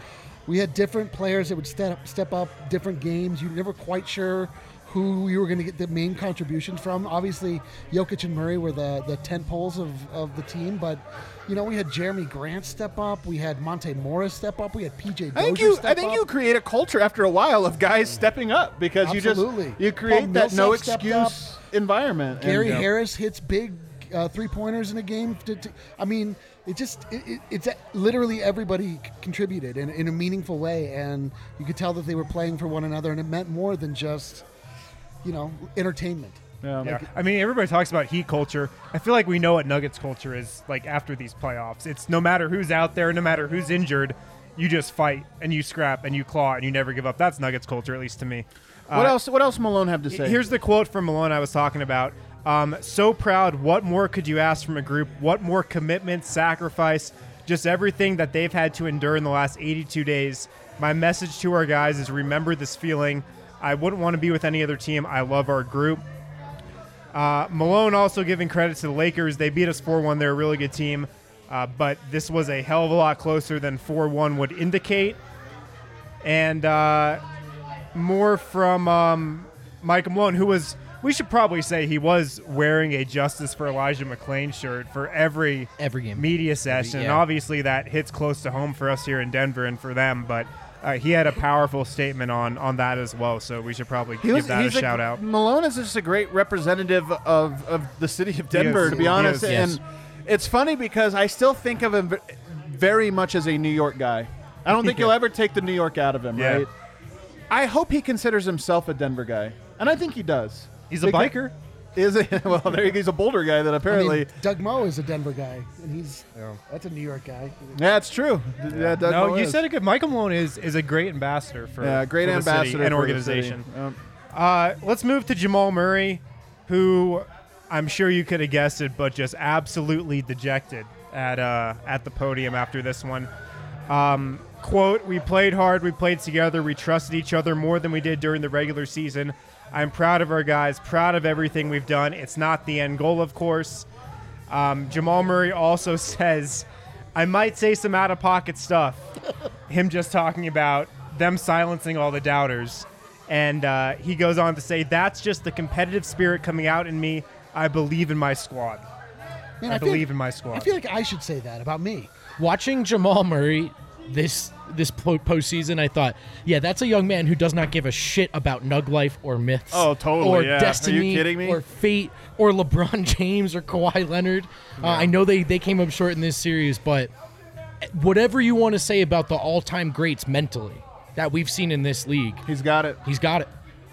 we had different players that would step step up different games. You're never quite sure who you were going to get the main contributions from. Obviously, Jokic and Murray were the the tent poles of, of the team, but you know we had Jerami Grant step up. We had Monte Morris step up. We had PJ. I think you I think up. you create a culture after a while of guys stepping up because Absolutely. you just you create Paul that no Millsap excuse environment. Gary And- Harris hits big uh, three pointers in a game. To, to, I mean, it just it, it, it's literally everybody contributed in, in a meaningful way, and you could tell that they were playing for one another, and it meant more than just you know entertainment. Yeah. Yeah, I mean, everybody talks about Heat culture. I feel like we know what Nuggets culture is like after these playoffs. It's no matter who's out there, no matter who's injured, you just fight and you scrap and you claw and you never give up. That's Nuggets culture, at least to me. What Uh, else? What else Malone have to say? Here's the quote from Malone I was talking about. Um, so proud. What more could you ask from a group? What more commitment, sacrifice, just everything that they've had to endure in the last 82 days. My message to our guys is remember this feeling. I wouldn't want to be with any other team. I love our group. Uh, Malone also giving credit to the Lakers. They beat us 4 1. They're a really good team. Uh, but this was a hell of a lot closer than 4 1 would indicate. And uh, more from um, Michael Malone, who was, we should probably say, he was wearing a Justice for Elijah McClain shirt for every Every game. media session. And yeah. obviously, that hits close to home for us here in Denver and for them. But uh, he had a powerful statement on, on that as well. So we should probably He give was- that a he's shout out. Malone is just a great representative of, of the city of Denver, to be honest. And Yes. it's funny because I still think of him very much as a New York guy. I don't think Yeah. you'll ever take the New York out of him, Yeah. right? I hope he considers himself a Denver guy, and I think he does. He's a biker. Is it? Well, there he- he's a Boulder guy that I apparently. mean, Doug Moe is a Denver guy, and he's Yeah. that's a New York guy. yeah, it's true. Yeah, Doug no, Moe you is. said it good. Michael Malone is is a great ambassador for Yeah, great for ambassador and organization. city. Um, Uh, let's move to Jamal Murray, who I'm sure you could have guessed it, but just absolutely dejected at uh, at the podium after this one. Um, quote: "We played hard. We played together. We trusted each other more than we did during the regular season. I'm proud of our guys. Proud of everything we've done. It's not the end goal, of course." Um, Jamal Murray also says, "I might say some out of pocket stuff." Him just talking about them silencing all the doubters. And uh, he goes on to say, That's just the competitive spirit coming out in me. I believe in my squad. Man, I feel believe like, in my squad. I feel like I should say that about me. Watching Jamal Murray this this po- postseason, I thought, yeah, that's a young man who does not give a shit about nug life or myths. Oh, totally, Or yeah. Are you destiny. kidding me? Or fate. Or LeBron James or Kawhi Leonard. Uh, I know they they came up short in this series, but whatever you want to say about the all time greats mentally that we've seen in this league, he's got it. he's got it.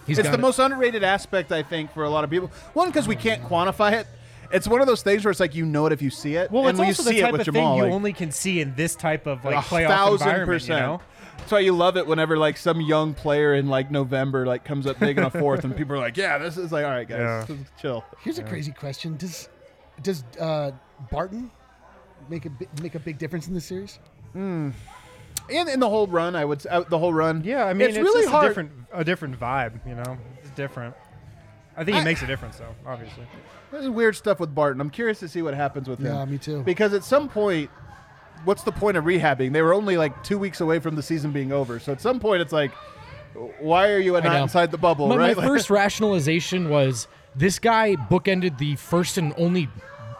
He's it's got the it. most underrated aspect, I think, for a lot of people. One, because we can't quantify it. It's one of those things where it's like you know it if you see it. well, and it's when also you see the type it with of Jamal, thing you only can see in this type of like a playoff thousand environment. percent. You know? That's why you love it whenever like some young player in like November like comes up big in a fourth, and people are like, "Yeah, this is like all right, guys, Yeah. this is chill." Here's a crazy question: Does does uh, Barton make a bi- make a big difference in this series? And in the whole run, I would s- uh, the whole run. Yeah, I mean, it's, it's, really just hard. a different, a different vibe. You know, it's different. I think I- it makes a difference, though. Obviously, There's weird stuff with Barton. I'm curious to see what happens with him. Yeah, me too. Because at some point, what's the point of rehabbing? They were only like two weeks away from the season being over. So at some point, it's like, why are you not know. inside the bubble? My, my right? Like- first rationalization was this guy bookended the first and only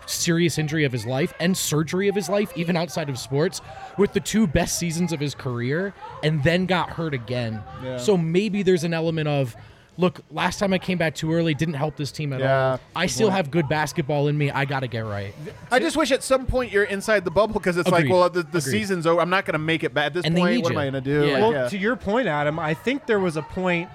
serious injury of his life and surgery of his life, even outside of sports, with the two best seasons of his career, and then got hurt again. Yeah. So maybe there's an element of. Look, last time I came back too early didn't help this team at Yeah, all. I still have good basketball in me. I got to get right. I just wish at some point you're inside the bubble because it's like, well, the, the season's over. I'm not going to make it back at this And point. What you. am I going to do? Yeah. Like, well, yeah. to your point, Adam, I think there was a point,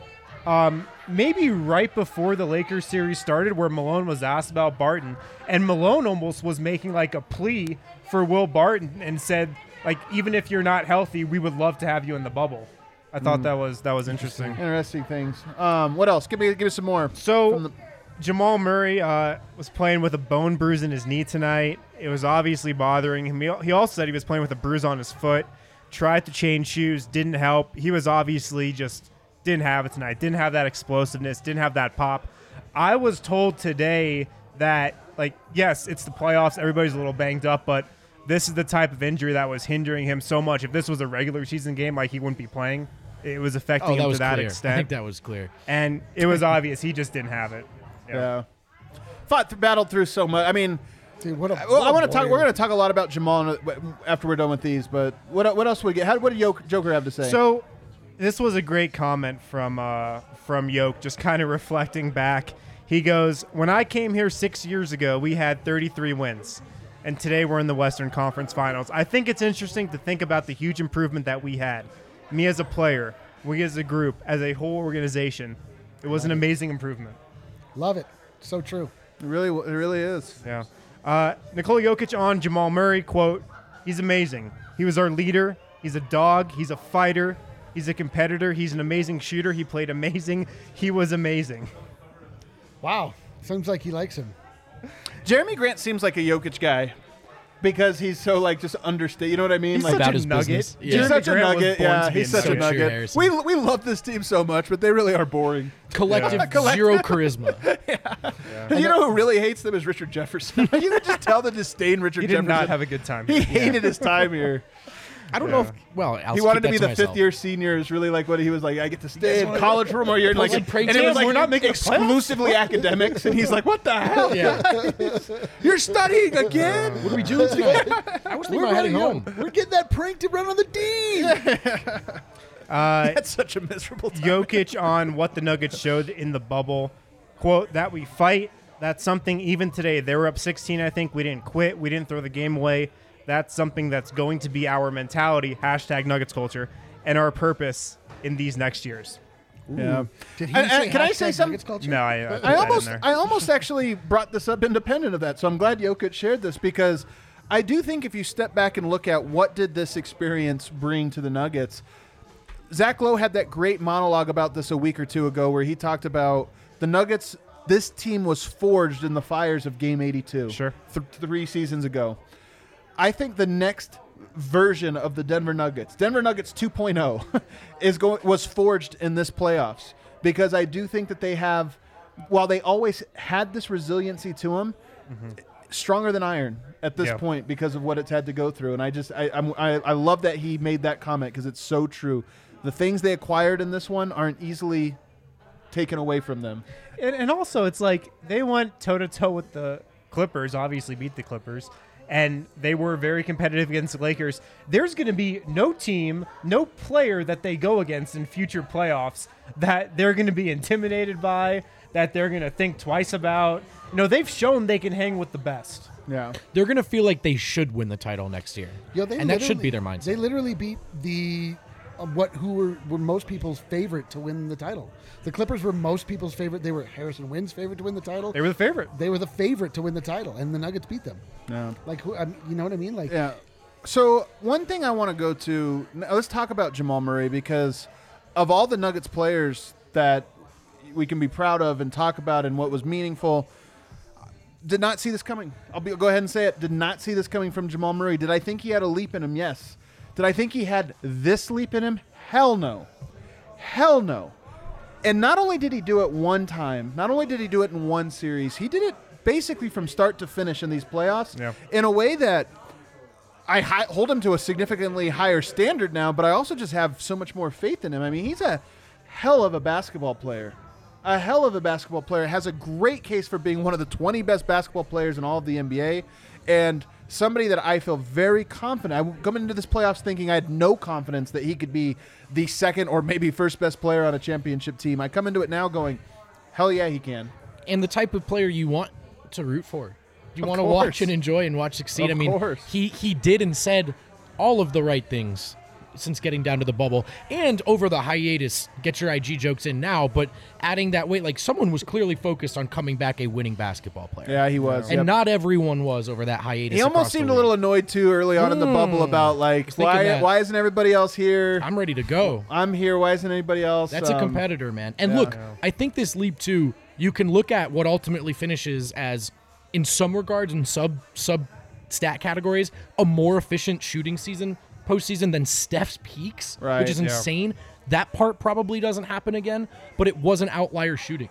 um, maybe right before the Lakers series started, where Malone was asked about Barton, and Malone almost was making like a plea for Will Barton and said, like, even if you're not healthy, we would love to have you in the bubble. I Mm. thought that was that was interesting. Interesting things. Um, what else? Give me give me some more. So From the- Jamal Murray uh, was playing with a bone bruise in his knee tonight. It was obviously bothering him. He he also said he was playing with a bruise on his foot. Tried to change shoes, didn't help. He was obviously just didn't have it tonight. Didn't have that explosiveness. Didn't have that pop. I was told today that like yes, it's the playoffs. Everybody's a little banged up, but this is the type of injury that was hindering him so much. If this was a regular season game, like he wouldn't be playing. It was affecting Oh, him that to that clear. extent I think that was clear. and it was obvious he just didn't have it. yeah. Fought, th- battled through so much. I mean, Dude, what a well, what I a want to talk. We're going to talk a lot about Jamal after we're done with these. But what what else would we get? How, what did Yoke, Joker have to say? So, this was a great comment from uh, from Yoke, just kind of reflecting back. He goes, "When I came here six years ago, we had 33 wins, and today we're in the Western Conference Finals. I think it's interesting to think about the huge improvement that we had. Me as a player, we as a group, as a whole organization. It was an amazing improvement." Love it. So true. it really, it really is. Yeah. Uh, Nikola Jokic on Jamal Murray, quote, he's amazing. He was our leader. He's a dog. He's a fighter. He's a competitor. He's an amazing shooter. He played amazing. He was amazing. Wow. Seems like he likes him. Jerami Grant seems like a Jokic guy because he's so like just understated. You know what I mean? He's like such About a his nugget. business. Yeah. he's Jerami such a Grant was nugget. born Yeah, to be he's a such a nugget. So true, nugget. Harrison. We we love this team so much, but they really are boring. Collective Collect- zero charisma. You know who really hates them is Richard Jefferson. you could just tell the disdain Richard He did Jefferson. not have a good time. he hated his time here. I don't know if well, I'll he wanted to be the fifth year senior. Is really like what he was like. I get to stay in college for one more year, and like, Pulling pranks and it was like we're not making exclusively academics. And he's like, "What the hell? Yeah. You're studying again? what are we doing tonight? I was thinking about heading home. We're getting that prank to run on the D. Uh, That's such a miserable time." Jokic on what the Nuggets showed in the bubble. Quote, that we fight. That's something even today. They were up 16, I think. We didn't quit. We didn't throw the game away. That's something that's going to be our mentality, hashtag Nuggets culture, and our purpose in these next years. Yeah. Did he And- say and can I say something? No, I, uh, I, I almost. I almost actually brought this up independent of that. So I'm glad Jokic shared this because I do think if you step back and look at what did this experience bring to the Nuggets, Zach Lowe had that great monologue about this a week or two ago, where he talked about the Nuggets. This team was forged in the fires of Game 82, Sure. th- three seasons ago. I think the next version of the Denver Nuggets, Denver Nuggets 2.0, is going was forged in this playoffs because I do think that they have, while they always had this resiliency to them, mm-hmm. stronger than iron at this Yeah. point because of what it's had to go through. And I just I I'm, I, I love that he made that comment because it's so true. The things they acquired in this one aren't easily taken away from them. And, and also, it's like they went toe to toe with the Clippers. Obviously, beat the Clippers, and they were very competitive against the Lakers. There's going to be no team, no player that they go against in future playoffs that they're going to be intimidated by, that they're going to think twice about. You know, they've shown they can hang with the best. Yeah. They're gonna feel like they should win the title next year, Yo, they and that should be their mindset. They literally beat the what who were, were most people's favorite to win the title. The Clippers were most people's favorite. They were Harrison Wind's favorite to win the title. They were the favorite. They were the favorite to win the title, and the Nuggets beat them. Yeah. Like who? I mean, you know what I mean? Like Yeah. So one thing I want to go to. Let's talk about Jamal Murray because of all the Nuggets players that we can be proud of and talk about and what was meaningful. Did not see this coming. I'll be, go ahead and say it. Did not see this coming from Jamal Murray. Did I think he had a leap in him? Yes. Did I think he had this leap in him? Hell no. Hell no. And not only did he do it one time, not only did he do it in one series, he did it basically from start to finish in these playoffs Yeah. in a way that I hi- hold him to a significantly higher standard now, but I also just have so much more faith in him. I mean, he's a hell of a basketball player. A hell of a basketball player. Has a great case for being one of the 20 best basketball players in all of the NBA. And somebody that I feel very confident. I coming into this playoffs thinking I had no confidence that he could be the second or maybe first best player on a championship team. I come into it now going, hell yeah, he can. and the type of player you want to root for. Do you Of want to watch and enjoy and watch succeed. Of I mean, course. he he did and said all of the right things since getting down to the bubble and over the hiatus. Get your IG jokes in now, but adding that weight, like someone was clearly focused on coming back a winning basketball player. Yeah, he was. And Yep. not everyone was over that hiatus. He almost seemed a little annoyed too early on in the bubble about like why why isn't everybody else here? I'm ready to go. I'm here. Why isn't anybody else? That's a Um, competitor, man. And yeah. look, I think this leap too, you can look at what ultimately finishes as in some regards in sub sub stat categories, a more efficient shooting season postseason than Steph's peaks, Right, which is yeah. insane. That part probably doesn't happen again, but it was an outlier shooting.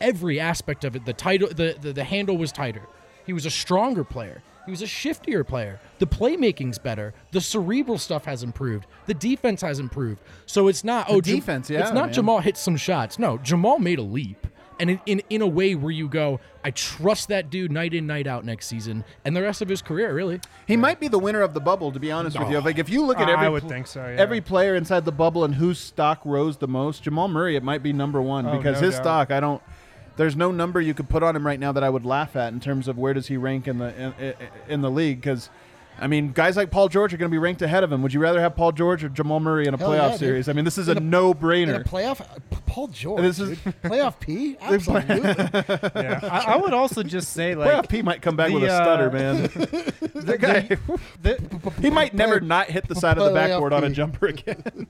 Every aspect of it, the title the, the, the handle was tighter. He was a stronger player. He was a shiftier player. The playmaking's better. The cerebral stuff has improved. The defense has improved. So it's not oh defense, yeah, It's not man. Jamal hit some shots. No, Jamal made a leap. And in, in, in a way where you go, I trust that dude night in, night out next season and the rest of his career, really. He might be the winner of the bubble, to be honest with you. Like if you look at I every would pl- think so, yeah. every player inside the bubble and whose stock rose the most, Jamal Murray, it might be number one Oh, because no his doubt. stock, I don't. There's no number you could put on him right now that I would laugh at in terms of where does he rank in the in, in, in the league because. I mean, guys like Paul George are going to be ranked ahead of him. Would you rather have Paul George or Jamal Murray in a Hell playoff yeah, series? I mean, this is a, In a- In no-brainer. a playoff, Paul George. This is- dude. playoff P. Absolutely. Yeah. I, I would also just say like Playoff like P might come back the, with a uh, stutter, man. that guy, the, he might never not hit the side of the Playoff backboard on a jumper again.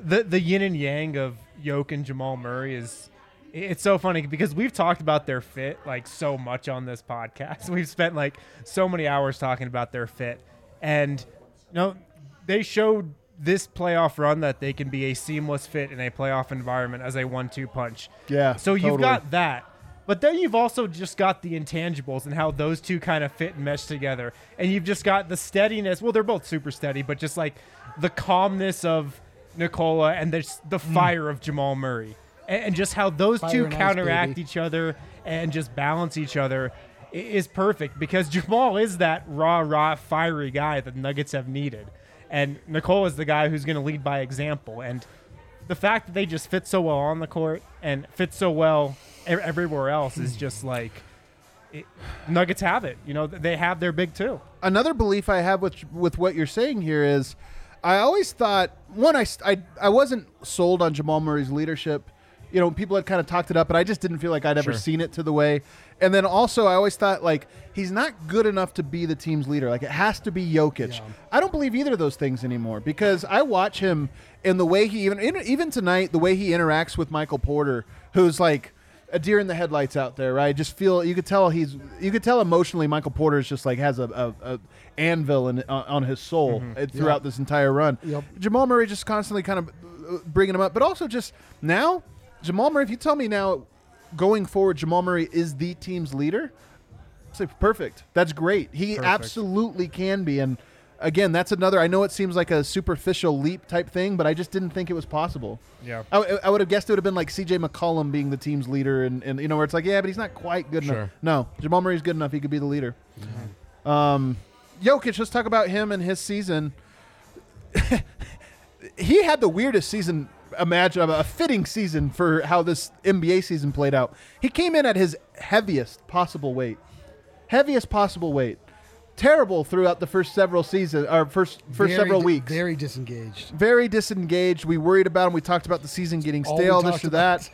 the the yin and yang of Yoke and Jamal Murray is it's so funny because we've talked about their fit like so much on this podcast. We've spent like so many hours talking about their fit, and you know they showed this playoff run that they can be a seamless fit in a playoff environment as a one-two punch. Yeah, So you've totally. got that. But then you've also just got the intangibles and how those two kind of fit and mesh together. And you've just got the steadiness. Well, they're both super steady, but just like the calmness of Nikola and the, the fire of Jamal Murray. And, and just how those Fire two and ice, counteract baby. each other and just balance each other is perfect because Jamal is that raw, raw, fiery guy that the Nuggets have needed. And Nikola is the guy who's going to lead by example. And the fact that they just fit so well on the court and fit so well e- everywhere else is hmm. just like it, Nuggets have it. You know, they have their big two. another belief I have with with what you're saying here is, I always thought one, I, I I wasn't sold on Jamal Murray's leadership. You know, people had kind of talked it up, but I just didn't feel like I'd ever Sure. seen it to the way. And then also, I always thought like he's not good enough to be the team's leader. Like it has to be Jokic. Yeah. I don't believe either of those things anymore because I watch him in the way he even even tonight, the way he interacts with Michael Porter, who's like a deer in the headlights out there, right? Just feel you could tell he's you could tell emotionally Michael Porter is just like has a, a, a anvil in, on, on his soul uh, throughout Yeah. this entire run. Yep. Jamal Murray just constantly kind of uh, bringing him up, but also just now Jamal Murray. If you tell me now going forward, Jamal Murray is the team's leader. Like perfect. That's great. He Perfect. absolutely can be. And again, that's another. I know it seems like a superficial leap type thing, but I just didn't think it was possible. Yeah. I, I would have guessed it would have been like C.J. McCollum being the team's leader, and, and you know where it's like, yeah, but he's not quite good enough. Sure. No, Jamal Murray's good enough. He could be the leader. Um, Jokic. Let's talk about him and his season. he had the weirdest season. Imagine a fitting season for how this NBA season played out. He came in at his heaviest possible weight, heaviest possible weight. Terrible throughout the first several seasons, or first first Very several weeks Very disengaged. very disengaged. We worried about him. We talked about the season getting All stale, this or that.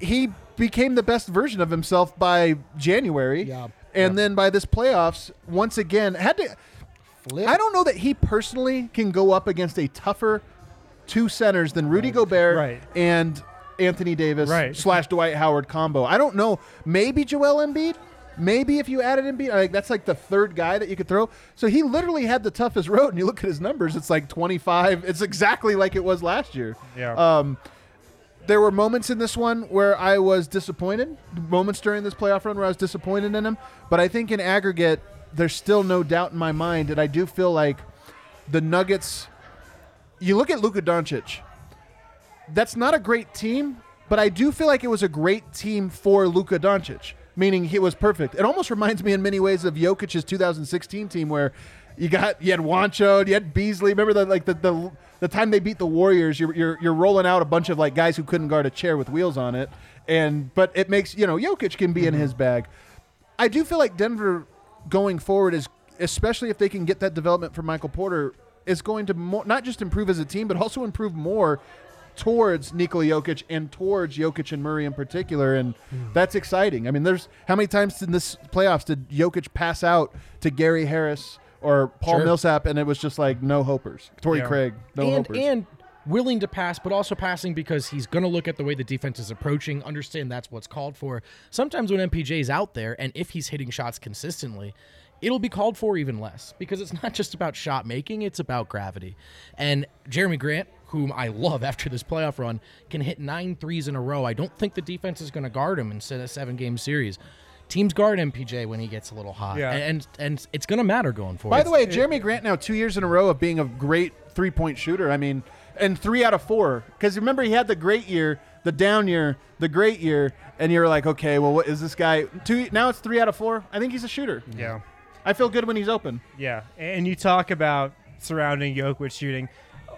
he became the best version of himself by January. Yeah. And then by this playoffs, once again, had to. Flip. I don't know that he personally can go up against a tougher two centers than Rudy Gobert Right. and Anthony Davis Right. slash Dwight Howard combo. I don't know. Maybe Joel Embiid. Maybe if you added Embiid, like that's like the third guy that you could throw. So he literally had the toughest road. And you look at his numbers; it's like twenty five. It's exactly like it was last year. Yeah. Um, there were moments in this one where I was disappointed. Moments during this playoff run where I was disappointed in him. But I think in aggregate, there's still no doubt in my mind, and I do feel like the Nuggets. You look at Luka Doncic. That's not a great team, but I do feel like it was a great team for Luka Doncic, meaning he was perfect. It almost reminds me in many ways of Jokic's 2016 team where you got you had Juancho, you had Beasley. Remember the like the the, the time they beat the Warriors, you're, you're you're rolling out a bunch of like guys who couldn't guard a chair with wheels on it, and but it makes you know Jokic can be in mm-hmm. his bag. I do feel like Denver going forward is, especially if they can get that development from Michael Porter, is going to mo- not just improve as a team, but also improve more towards Nikola Jokic and towards Jokic and Murray in particular, and hmm. that's exciting. I mean, there's how many times in this playoffs did Jokic pass out to Gary Harris or Paul Sure. Millsap, and it was just like no hopers. Torrey Yeah. Craig, no and hopers. and willing to pass, but also passing because he's going to look at the way the defense is approaching, understand that's what's called for. Sometimes when MPJ is out there and if he's hitting shots consistently, it'll be called for even less because it's not just about shot making, it's about gravity. And Jerami Grant, whom I love after this playoff run, can hit nine threes in a row. I don't think the defense is going to guard him instead of seven game series. Teams guard MPJ when he gets a little hot, Yeah. and and it's going to matter going forward. By the way, Jerami Grant now two years in a row of being a great three point shooter. I mean, and three out of four. Because remember, he had the great year, the down year, the great year, and you're like, okay, well, what is this guy? Two now it's three out of four. I think he's a shooter. yeah. I feel good when he's open. Yeah, and you talk about surrounding Yoke with shooting.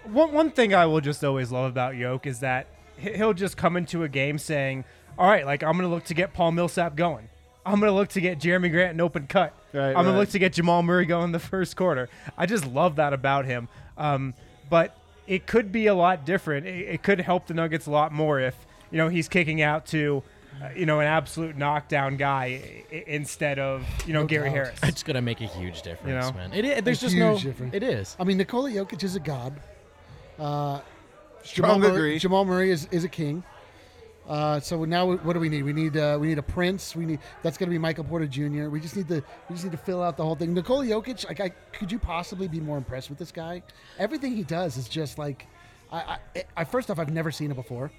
One one thing I will just always love about Yoke is that he- he'll just come into a game saying, "All right, like I'm going to look to get Paul Millsap going. I'm going to look to get Jerami Grant an open cut. Right, I'm right. to look to get Jamal Murray going in the first quarter." I just love that about him. Um, but it could be a lot different. It, it could help the Nuggets a lot more if you know he's kicking out to. Uh, you know, an absolute knockdown guy i- i- instead of you know No Gary doubt. Harris. it's going to make a huge difference, You know? man. It is, there's A just no. huge difference. It is. I mean, Nikola Jokic is a god. Uh, Strong Jamal agree. Murray, Jamal Murray is, is a king. Uh, so now, what do we need? We need uh, we need a prince. We need that's going to be Michael Porter Jr. We just need to we just need to fill out the whole thing. Nikola Jokic, like, I, could you possibly be more impressed with this guy? Everything he does is just like, I, I, I first off, I've never seen it before.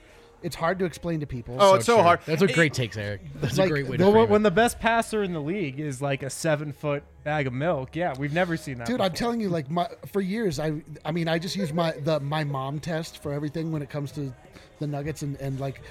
It's hard to explain to people. Oh, it's so true. hard. That's a great takes, Eric. That's Like, a great way to Well, frame when, when it. the best passer in the league is like a seven foot bag of milk, yeah, we've never seen that. Dude, I'm telling you, like my for years, I I mean, I just use my the my mom test for everything when it comes to the Nuggets and and like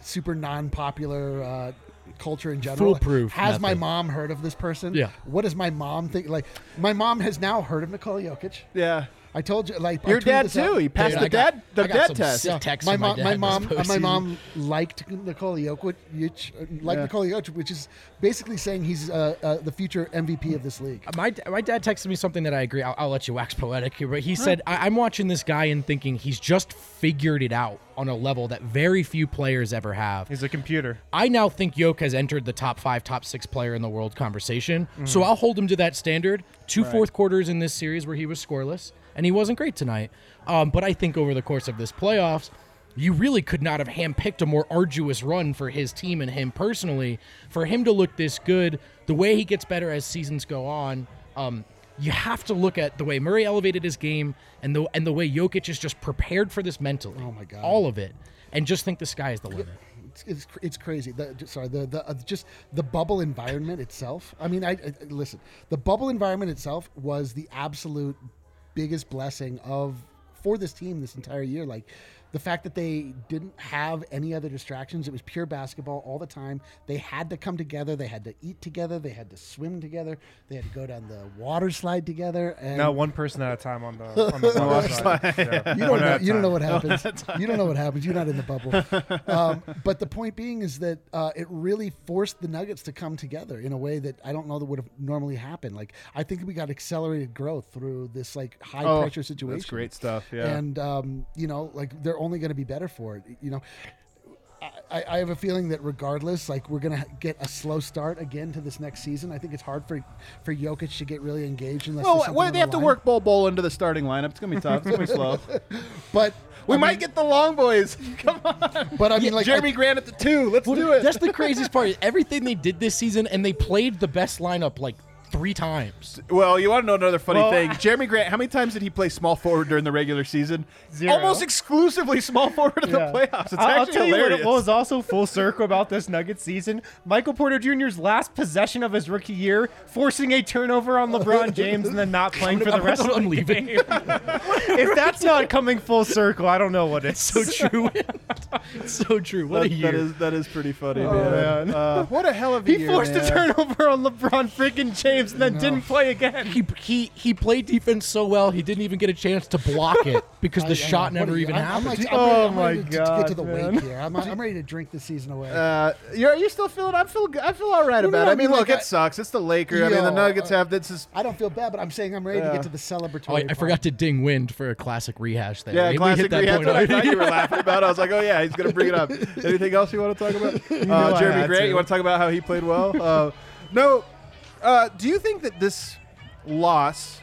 super non popular uh, culture in general. Foolproof Has my mom heard of this person? Yeah. What does my mom think? Like, my mom has now heard of Nikola Jokic. Yeah. I told you, like I Your dad this out. too. He passed Dude, the I got- dad the I got dad some test. sick texts my from my mom, dad my mom, uh, my mom liked Nikola Jokic, uh, liked Yeah. Nikola Jokic, which is basically saying he's uh, uh, the future MVP of this league. My, my dad texted me something that I agree. I'll, I'll let you wax poetic here, but he said, I, I'm watching this guy and thinking he's just figured it out on a level that very few players ever have. He's a computer. I now think Yoke has entered the top five, top six player in the world conversation. So I'll hold him to that standard. Two fourth quarters in this series where he was scoreless, and he wasn't great tonight. Um, but I think over the course of this playoffs, you really could not have handpicked a more arduous run for his team and him personally. For him to look this good, the way he gets better as seasons go on, um, you have to look at the way Murray elevated his game and the and the way Jokic is just prepared for this mentally. Oh my God. all of it, and just think the sky is the limit. It's, it's, it's crazy. The, sorry, the, the uh, just the bubble environment itself. I mean, I, I listen. The bubble environment itself was the absolute biggest blessing of for this team this entire year. Like the fact that they didn't have any other distractions. It was pure basketball all the time. They had to come together. They had to eat together. They had to swim together. They had to go down the water slide together. And No, one person at a time on the on the water side. Yeah. you don't know. You don't know what happens. You don't know what happens. You're not in the bubble. Um, but the point being is that uh, it really forced the Nuggets to come together in a way that I don't know that would have normally happened. Like I think we got accelerated growth through this like high Oh, pressure situation. That's great stuff. Yeah. And um, you know, like they're only going to be better for it. You know. I, I have a feeling that regardless, like we're gonna get a slow start again to this next season. I think it's hard for for Jokic to get really engaged unless. there's well, something well, they the have to work Bol Bol into the starting lineup. It's gonna be tough. It's gonna be slow. but We I might mean- get the long boys. Come on. But I mean, like Jerami I- Grant at the two. Let's do it. That's the craziest part. Everything they did this season, and they played the best lineup like three times. Well, you want to know another funny Well, thing? Jerami Grant. How many times did he play small forward during the regular season? Zero. Almost exclusively small forward in Yeah. the playoffs. It's I'll, I'll actually tell you what, hilarious. was also full circle about this Nuggets season. Michael Porter Jr.'s last possession of his rookie year, forcing a turnover on LeBron James and then not playing for the rest of the I'm leaving. if that's not coming full circle, I don't know what is. so true. so true. What a year. that is that is pretty funny, Oh, man. man. Uh, what a hell of a He year. forced man. a turnover on LeBron freaking James and then didn't play again. he he he played defense so well he didn't even get a chance to block it because I- the I shot know. What never you- even I'm, I'm happened. like, I'm Oh ready, I'm my ready to, to get to the God, weight man. here. I'm, I'm ready to drink this season away. Uh, you're, are you still feeling? I feel. I feel all right No, about no, it. I I mean, mean, look, like, it sucks. It's the Lakers. I mean, the Nuggets uh, have this is. I don't feel bad, but I'm saying I'm ready to get to the celebratory. Oh, I, I forgot to ding wind for a classic rehash there. Yeah, We- we classic. rehash. point I thought you were laughing about. I was like, oh yeah, he's gonna bring it up. Anything else you want to talk about? know Uh, I Jerami had Grant, you want to talk about how he played well? Uh, no. Uh, do you think that this loss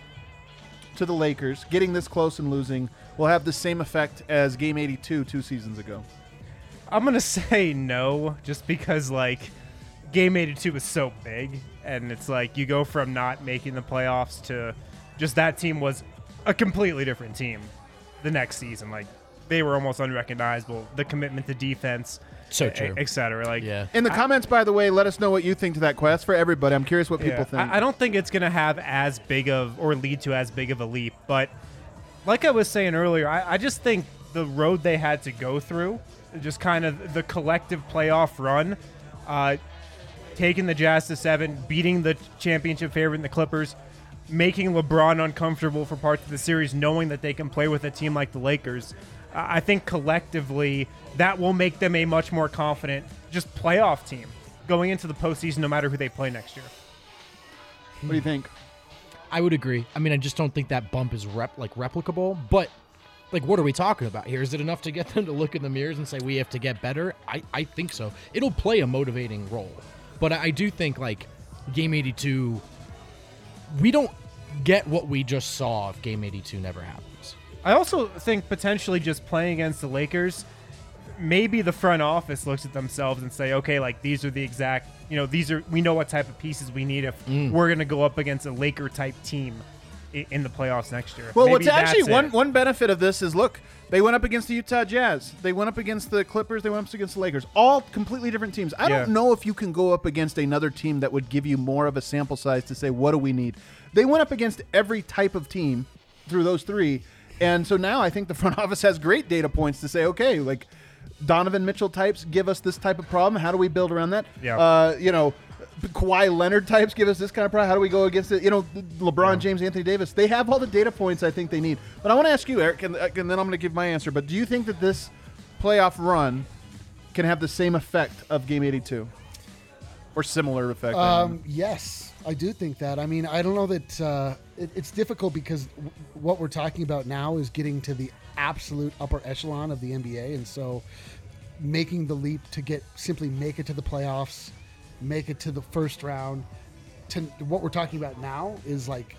to the Lakers, getting this close and losing, will have the same effect as Game 82 two seasons ago? I'm gonna say no, just because like game 82 was so big, and it's like you go from not making the playoffs to just that team was a completely different team the next season. Like they were almost unrecognizable. The commitment to defense, So true. et cetera. Like Yeah. In the comments, by the way, let us know what you think to that quest for everybody. I'm curious what Yeah, people think. I, I don't think it's going to have as big of or lead to as big of a leap, but like I was saying earlier, I, I just think the road they had to go through, just kind of the collective playoff run, uh, taking the Jazz to seven, beating the championship favorite in the Clippers, making LeBron uncomfortable for parts of the series, knowing that they can play with a team like the Lakers. I I think collectively that will make them a much more confident, just playoff team going into the postseason, no matter who they play next year. what do you think? I would agree. I mean, I just don't think that bump is rep like replicable. But like, what are we talking about here? Is it enough to get them to look in the mirrors and say we have to get better? I I think so. It'll play a motivating role, but I, I do think like Game 82, we don't get what we just saw if Game 82 never happens. I also think potentially just playing against the Lakers, maybe the front office looks at themselves and say, okay, like these are the exact, you know, these are we know what type of pieces we need if mm. we're going to go up against a Laker type team in the playoffs next year. Well, Maybe what's actually that's one it. one benefit of this is look, they went up against the Utah Jazz, they went up against the Clippers, they went up against the Lakers, all completely different teams. I Yeah. don't know if you can go up against another team that would give you more of a sample size to say what do we need. They went up against every type of team through those three, and so now I think the front office has great data points to say, okay, like Donovan Mitchell types give us this type of problem. How do we build around that? Yeah. Uh, you know, Kawhi Leonard types give us this kind of problem? How do we go against it? You know, LeBron James, Anthony Davis, they have all the data points I think they need. But I want to ask you, Eric, and, and then I'm going to give my answer. But do you think that this playoff run can have the same effect of Game 82? Or similar effect? Um, yes, I do think that. I mean, I don't know that uh, it, it's difficult because w- what we're talking about now is getting to the absolute upper echelon of the NBA, and so making the leap to get simply make it to the playoffs, make it to the first round. To what we're talking about now is like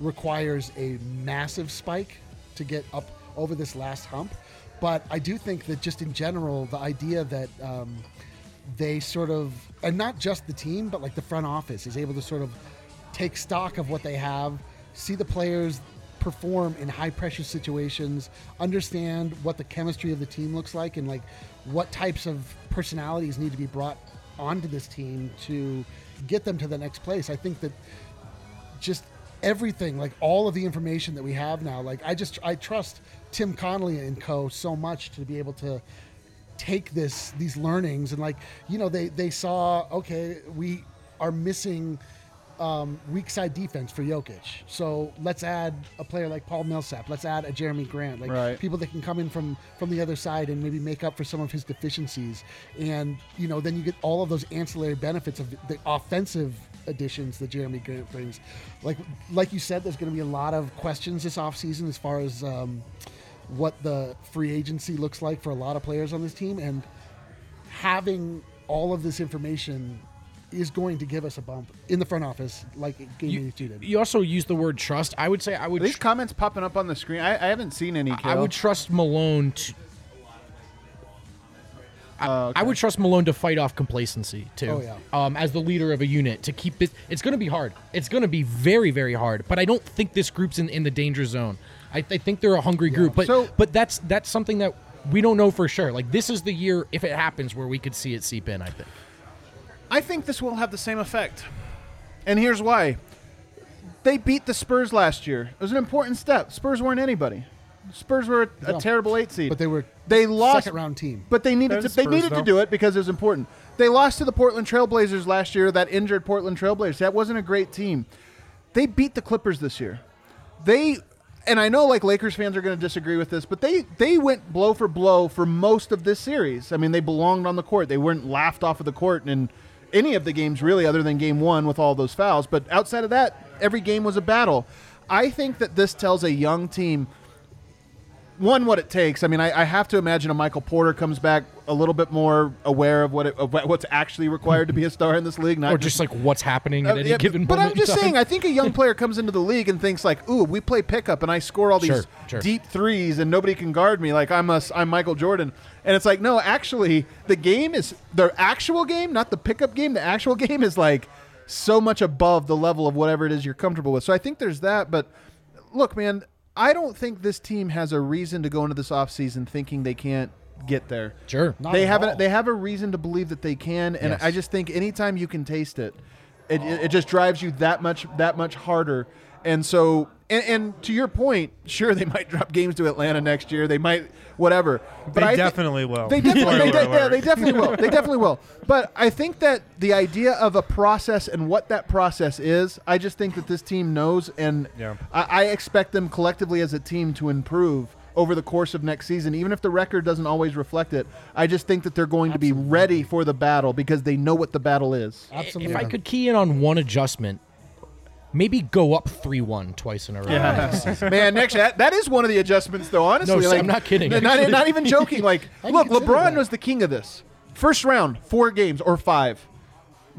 requires a massive spike to get up over this last hump. But I do think that just in general, the idea that um, they sort of, and not just the team, but like the front office is able to sort of take stock of what they have, see the players perform in high pressure situations, understand what the chemistry of the team looks like, and like what types of personalities need to be brought onto this team to get them to the next place. I think that just everything like all of the information that we have now like i just i trust tim connolly and co so much to be able to take this these learnings and like you know they they saw okay we are missing um, weak side defense for Jokic. So let's add a player like Paul Millsap. Let's add a Jerami Grant, like Right. people that can come in from from the other side and maybe make up for some of his deficiencies. And you know, then you get all of those ancillary benefits of the offensive additions that Jerami Grant brings. Like like you said, there's going to be a lot of questions this offseason as far as um, what the free agency looks like for a lot of players on this team, and having all of this information is going to give us a bump in the front office, like Game You, 82 did. you also use the word trust. I would say I would. Are these tr- comments popping up on the screen? I, I haven't seen any. I would trust Malone to. I, Oh, okay. I would trust Malone to fight off complacency too. Oh, yeah. Um, as the leader of a unit to keep it. It's going to be hard. It's going to be very, very hard. But I don't think this group's in, in the danger zone. I, I think they're a hungry group. But So- but that's that's something that we don't know for sure. Like this is the year if it happens where we could see it seep in. I think. I think this will have the same effect. And here's why. They beat the Spurs last year. It was an important step. Spurs weren't anybody. Spurs were a, a Yeah. terrible eight seed. But they were they lost second round team. But they needed They're to the they Spurs, needed to though. do it because it was important. They lost to the Portland Trailblazers last year, that injured Portland Trailblazers. That wasn't a great team. They beat the Clippers this year. They and I know like Lakers fans are going to disagree with this, but they they went blow for blow for most of this series. I mean, they belonged on the court. They weren't laughed off of the court in any of the games really other than game 1 with all those fouls, but outside of that, every game was a battle. I think that this tells a young team one what it takes. I mean, I, I have to imagine a Michael Porter comes back a little bit more aware of what it, of what's actually required to be a star in this league, not Or just like what's happening at uh, any yeah, given but. I'm just saying, I think a young player comes into the league and thinks like, "Ooh, we play pickup and I score all these Sure, sure. deep threes and nobody can guard me like I'm a, I'm Michael Jordan." And it's like, no, actually, the game is the actual game, not the pickup game. The actual game is like so much above the level of whatever it is you're comfortable with. So I think there's that. But look, man, I don't think this team has a reason to go into this offseason thinking they can't get there Sure. Not they have all. a, they have a reason to believe that they can, and Yes. I just think anytime you can taste it, it, it, it just drives you that much that much harder. And so, and, and to your point, sure they might drop games to Atlanta next year. They might whatever. But They I thi- definitely will. They definitely, they, de- yeah, they definitely will. They definitely will. But I think that the idea of a process and what that process is, I just think that this team knows, and Yeah. I, I expect them collectively as a team to improve over the course of next season, even if the record doesn't always reflect it. I just think that they're going to be ready for the battle because they know what the battle is. Absolutely. If I could key in on one adjustment, maybe go up three one twice in a row. Yeah. Man, next that, that is one of the adjustments, though. Honestly, No, like, I'm not kidding, Not, not even joking. Like, look, LeBron that. was the king of this. First round, four games or five.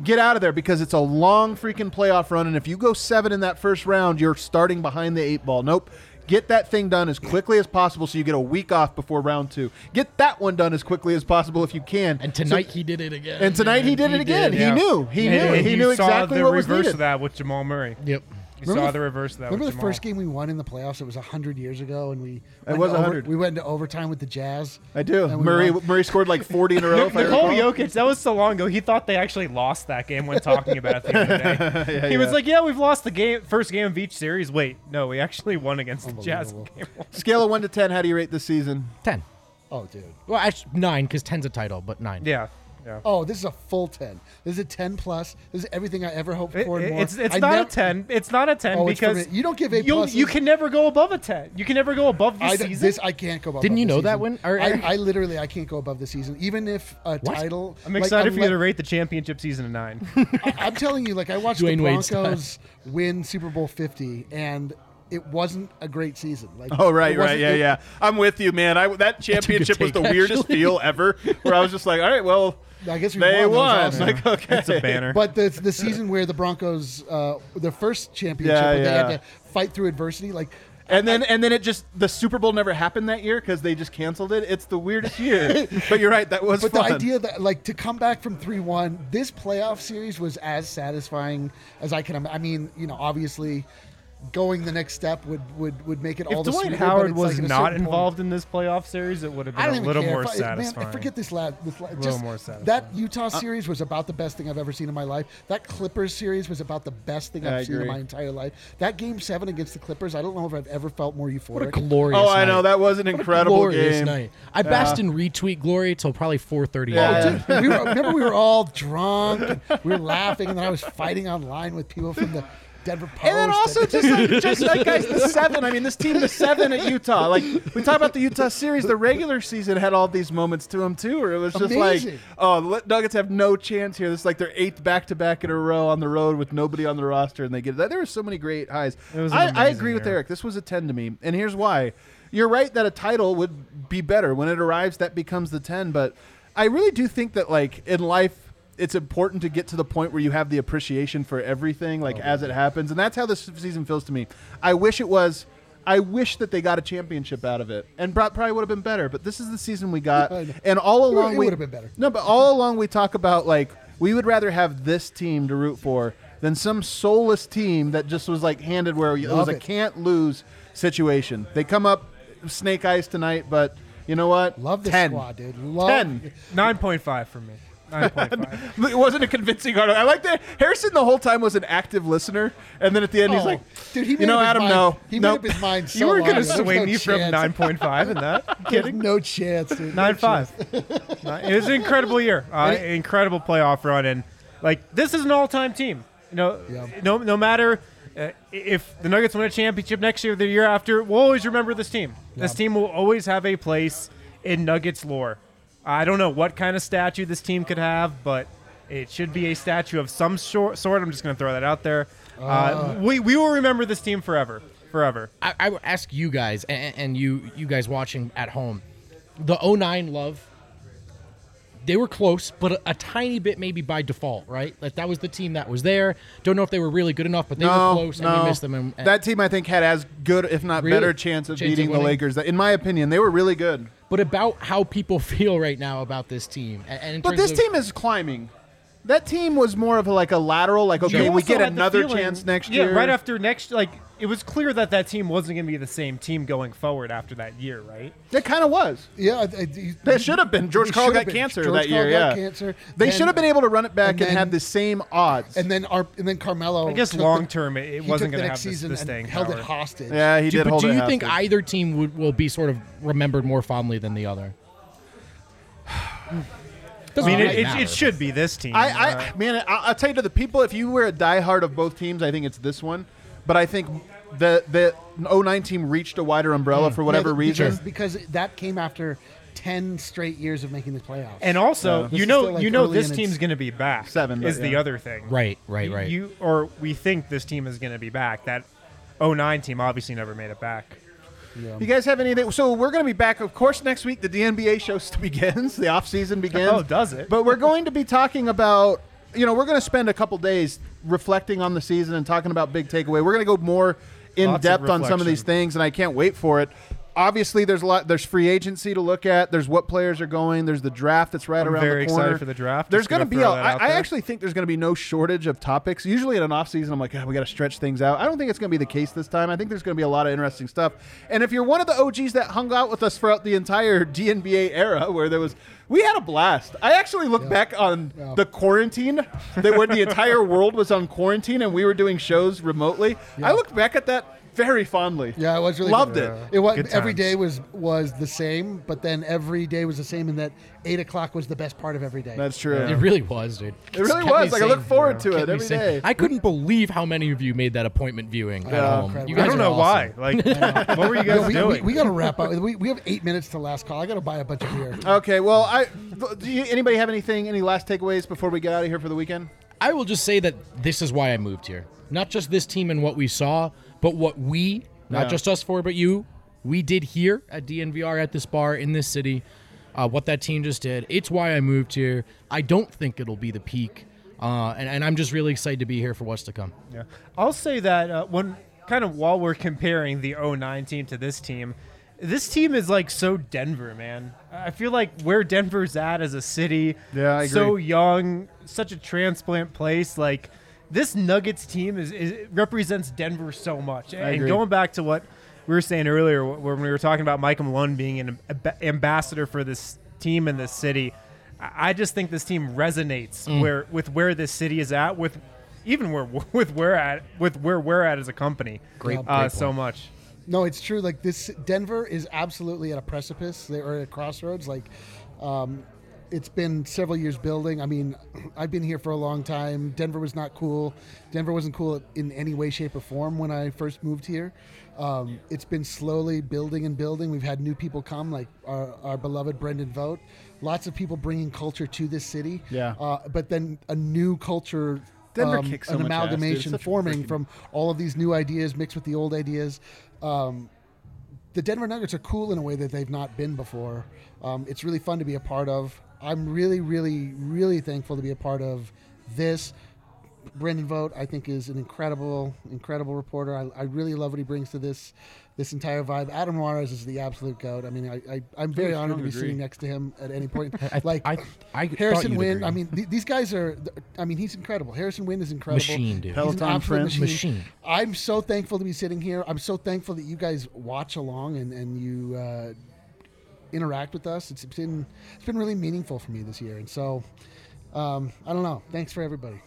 Get out of there because it's a long freaking playoff run, and if you go seven in that first round, you're starting behind the eight ball. Nope. Get that thing done as quickly as possible so you get a week off before round two. Get that one done as quickly as possible if you can. And So- tonight he did it again. and tonight he did it again. He Yeah. knew. He And- knew. and He you knew exactly what was reverse needed. of that with Jamal Murray. Yep. You Remember saw the- the reverse of that Remember with the Jamal. first game we won in the playoffs? It was hundred years ago, and we It went was to 100. We went into overtime with the Jazz. I do. And Murray won. Murray scored like 40 in a row. if I Nicole. Jokic, that was so long ago. He thought they actually lost that game when talking about it the other day. Yeah, he was like, "Yeah, we've lost the game, first game of each series." Wait, no, we actually won against the Jazz. Game. Scale of one to ten. How do you rate this season? Ten. Oh, dude. Well, actually nine because ten's a title, but nine. Yeah, Yeah. Oh, this is a full ten. This is a ten plus. This is everything I ever hoped It- for. and more. it's it's I not nev- a ten. It's not a ten Oh, because. You don't give A you'll- You can never go above a ten. You can never go above the I, season. this I can't go above. Didn't you the know that season. when- or- I, I literally I can't go above the season, even if a title. I'm like, excited for you unle- to rate the championship season a nine. I- I'm telling you, like I watched the Dwyane Wade style. Broncos win Super Bowl 50, and it wasn't a great season. Like, Oh right, it right, yeah, it- yeah. I'm with you, man. I that championship was the take, weirdest actually. feel ever. Where I was just like, all right, well, I guess we they won. won. That was awesome. Like, okay, It's a banner. But the the season where the Broncos, uh, their first championship, Yeah, where they yeah. had to fight through adversity, like. And then and then it just the Super Bowl never happened that year because they just canceled it. It's the weirdest year. but you're right, that was But fun. the idea that like to come back from three one, this playoff series was as satisfying as I can. im- I mean, you know, obviously, going the next step would would would make it all if the Dwight sweeter, but Howard was like not certain point- involved in this playoff series, it would have been a little care. more If I- satisfying. Man, I forget this lad. This lad little just, more satisfying. That Utah uh, series was about the best thing I've ever seen in my life. That Clippers series was about the best thing I I've seen in my entire life. That Game Seven against the Clippers, I don't know if I've ever felt more euphoric. What a glorious. oh, I know that was an What a incredible glorious game. night. I basked in retweet glory till probably 4:30. Yeah. a.m. Oh, dude, we were, remember we were all drunk, and we were laughing, and then I was fighting online with people from the Denver Post. And then also just like just like guys, the seven. I mean, this team, the seven at Utah. Like we talk about the Utah series, the regular season had all these moments to them too, where it was just Amazing. like, oh, the Nuggets have no chance here. This is like their eighth back to back in a row on the road with nobody on the roster, and they get it. There were so many great highs. It was I, I amazing agree with. Eric. This was a ten to me, and here's why. You're right that a title would be better when it arrives. That becomes the ten, but I really do think that like in life it's important to get to the point where you have the appreciation for everything like oh, as it happens. And that's how this season feels to me. I wish it was i wish that they got a championship out of it. And probably would have been better but this is the season we got. And all along it we would have been better. no but all along we talk about like we would rather have this team to root for than some soulless team that just was like handed where it was Love a it. can't lose situation. They come up snake eyes tonight but you know what? Love this 10 squad, dude. Love 10 Nine point five for me. Nine point five. it wasn't a convincing article. I like that Harrison the whole time was an active listener, and then at the end he's Oh, like, dude, he made you know, up his Adam, mind- no, He nope. made up his mind so you were long gonna ago. There's sway no me from chance. nine point five in that. There's no chance, dude. No Nine five. Nine- it was an incredible year. Uh, incredible playoff run, and like this is an all-time team. You know, Yeah. no no matter uh, if the Nuggets win a championship next year, or the year after, we'll always remember this team. This Yeah. team will always have a place in Nuggets lore. I don't know what kind of statue this team could have, but it should be a statue of some sort. sort. I'm just going to throw that out there. Uh, we we will remember this team forever, forever. I, I would ask you guys and, and you you guys watching at home, the 09 love. They were close, but a, a tiny bit maybe by default, right? Like that was the team that was there. Don't know if they were really good enough, but they no, were close, no. and we missed them. And, and- that team, I think, had as good, if not Really? better, chance of Chance of beating the winning? Lakers. In my opinion, they were really good. but about how people feel right now about this team, and, and But this of- team is climbing. That team was more of a, like a lateral, like okay, we get another chance next year. yeah, year. right after next. Like it was clear that that team wasn't going to be the same team going forward after that year, right? It kind of was. Yeah, I- I- They should have been. George They Karl should got have been. cancer George that Karl year. got yeah, cancer. they Then- should have been able to run it back and and, then- have the same odds. And then our and then Carmelo. I guess took long the- term, it, it he wasn't took going the to have next this, season this and staying held power. it hostage. yeah, he do, did but hold do it you think either team would, will be sort of remembered more fondly than the other? I Doesn't mean, really it, it, it should be this team. I, Uh, I man, I, I'll tell you to the people, if you were a diehard of both teams, I think it's this one. But I think the the 09 team reached a wider umbrella for whatever Yeah, reason. because, because that came after ten straight years of making the playoffs. and also, Yeah. You know, like, you know, this team's going to be back. Seven, is but the other thing, Right, right, You- right. You or we think this team is going to be back. That 09 team obviously never made it back. You guys have anything? So we're going to be back, of course, next week. The DNBA show begins. The off season begins. Oh, does it? But we're going to be talking about. You know, we're going to spend a couple days reflecting on the season and talking about big takeaway. We're going to go more in Lots depth on some of these things, and I can't wait for it. Obviously, there's a lot. There's free agency to look at. There's what players are going. There's the draft that's right I'm around very the corner. excited for the draft. There's going to be. A, throw I, out I there. actually think there's going to be no shortage of topics. Usually in an off season, I'm like, "God, we got to stretch things out. I don't think it's going to be the case this time. I think there's going to be a lot of interesting stuff. And if you're one of the OGs that hung out with us throughout the entire DNBA era, where there was, we had a blast. I actually look back on Yeah. the quarantine, that when the entire world was on quarantine and we were doing shows remotely. I look back at that. Very fondly. Yeah, it was really Loved good. it. It was Good every times. day was was the same, but then every day was the same in that eight o'clock was the best part of every day. That's true. It really was, dude. It really Kept me was. Like I look sane. forward to Kept it me every sane. day. I couldn't believe how many of you made that appointment viewing at Yeah. home. Incredible. You I guys don't are know awesome. why. Like, what were you guys No, we, doing? we, got to wrap up. We, we have eight minutes to last call. I got to buy a bunch of beer. Okay, well, I do you, anybody have anything, any last takeaways before we get out of here for the weekend? I will just say that this is why I moved here. Not just this team and what we saw, but what we, not Yeah. just us four, but you, we did here at DNVR at this bar in this city. Uh, what that team just did. It's why I moved here. I don't think it'll be the peak. Uh, and, and I'm just really excited to be here for what's to come. Yeah. I'll say that uh, when kind of while we're comparing the 09 team to this team, this team is like so Denver, man. I feel like where Denver's at as a city, Yeah, I so young, such a transplant place. Like this Nuggets team is, is represents Denver so much. and agree. going back to what we were saying earlier when we were talking about Mike Malone being an ambassador for this team in this city, I I just think this team resonates Mm. where with where this city is at with even where with where at with where we're at as a company. Great- uh, great so point. much. No, it's true. Like this, Denver is absolutely at a precipice. They are at a crossroads. Like, um, it's been several years building. I mean, I've been here for a long time. Denver was not cool. Denver wasn't cool in any way, shape, or form when I first moved here. Um, it's been slowly building and building. We've had new people come, like our, our beloved Brendan Vogt. Lots of people bringing culture to this city. Yeah. Uh, but then a new culture. Denver um, kicks so an much ass, amalgamation forming freaking- from all of these new ideas mixed with the old ideas. Um, the Denver Nuggets are cool in a way that they've not been before. Um, it's really fun to be a part of. I'm really, really, really thankful to be a part of this. Brendan Vogt, I think, is an incredible, incredible reporter. I, I really love what he brings to this this entire vibe. Adam Mares is the absolute goat. I mean, I, I I'm very honored to be agree. sitting next to him at any point. I, like I, I thought Harrison you'd Wind. agree. I mean, th- these guys are. I mean, he's incredible. Harrison Wind is incredible. Machine, dude. Peloton an friend. machine. Machine. I'm so thankful to be sitting here. I'm so thankful that you guys watch along and and you uh, interact with us. It's been it's been really meaningful for me this year, and so um, I don't know. Thanks for everybody.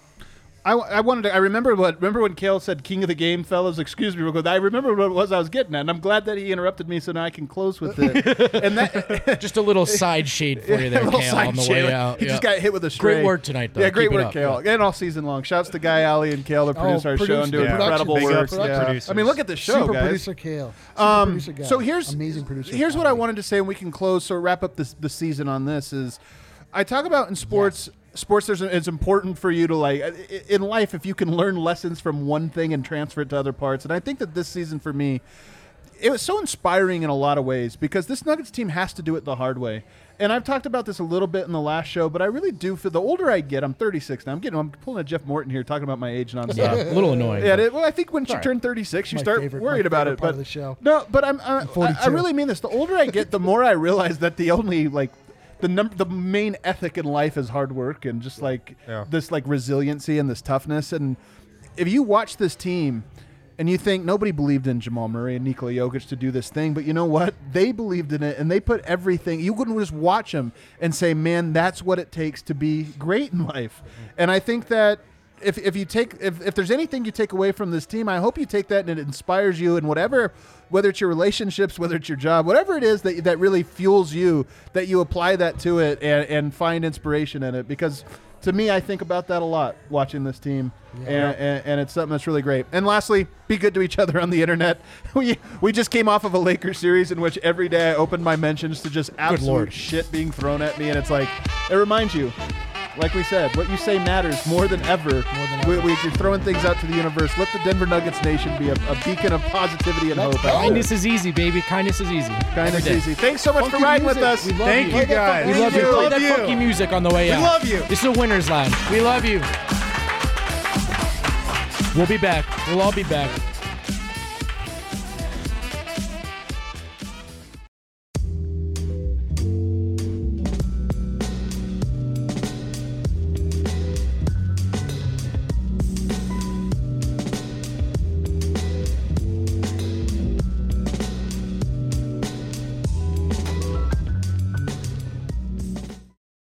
I, I wanted to. I remember what. Remember when Kale said "King of the Game, fellas"? Excuse me, real quick. I remember what it was I was getting at, and I'm glad that he interrupted me, so now I can close with it. and that Just a little side shade for you there, Kale, on the shade. way out. He just got hit with a stray. Great work tonight, though. Yeah, great Keep work, Kale, and all season long. Shouts to Guy Alley and Kale, that produce our show producer- and doing yeah. incredible Big work. ups to the Yeah. I mean, look at the show, Super guys. producer Kale. Super Um, producer guy. so here's amazing producer. Here's what I wanted to say, and we can close. So wrap up this the season on this is, I talk about in sports. Sports, there's it's important for you to like uh, i- in life if you can learn lessons from one thing and transfer it to other parts. And I think that this season for me, it was so inspiring in a lot of ways because this Nuggets team has to do it the hard way. And I've talked about this a little bit in the last show, but I really do feel the older I get, I'm 36 now. I'm getting, I'm pulling a Jeff Morton here, talking about my age nonstop. Yeah, a little annoying. Yeah, it, well, I think once you turn 36, you My start favorite- worried about it. part But of the show. no, but I'm, uh, I'm I, I really mean this. The older I get, the more I realize that the only like the num- the main ethic in life is hard work and just like Yeah. this like resiliency and this toughness. And if you watch this team. And you think nobody believed in Jamal Murray and Nikola Jokic to do this thing, but you know what? They believed in it, and they put everything. You couldn't just watch them and say, "Man, that's what it takes to be great in life." Mm-hmm. And I think that if, if you take if, if there's anything you take away from this team, I hope you take that and it inspires you in whatever whether it's your relationships, whether it's your job, whatever it is that that really fuels you, that you apply that to it and, and find inspiration in it. Because to me, I think about that a lot watching this team, and, and, and it's something that's really great. And lastly, be good to each other on the internet. We we just came off of a Lakers series in which every day I opened my mentions to just absolute shit being thrown at me, and it's like it reminds you like we said, what you say matters more than ever. More than We, ever. we, you're throwing things out to the universe. Let the Denver Nuggets nation be a, a beacon of positivity and Let's hope. go. Kindness is easy, baby. Kindness is easy. Kindness is easy. Thanks so much for Funky riding with us. We love Thank you. you, guys. We love you. We Play love that you. funky music on the way We out. We love you. This is a winner's lounge. We love you. We'll be back. We'll all be back.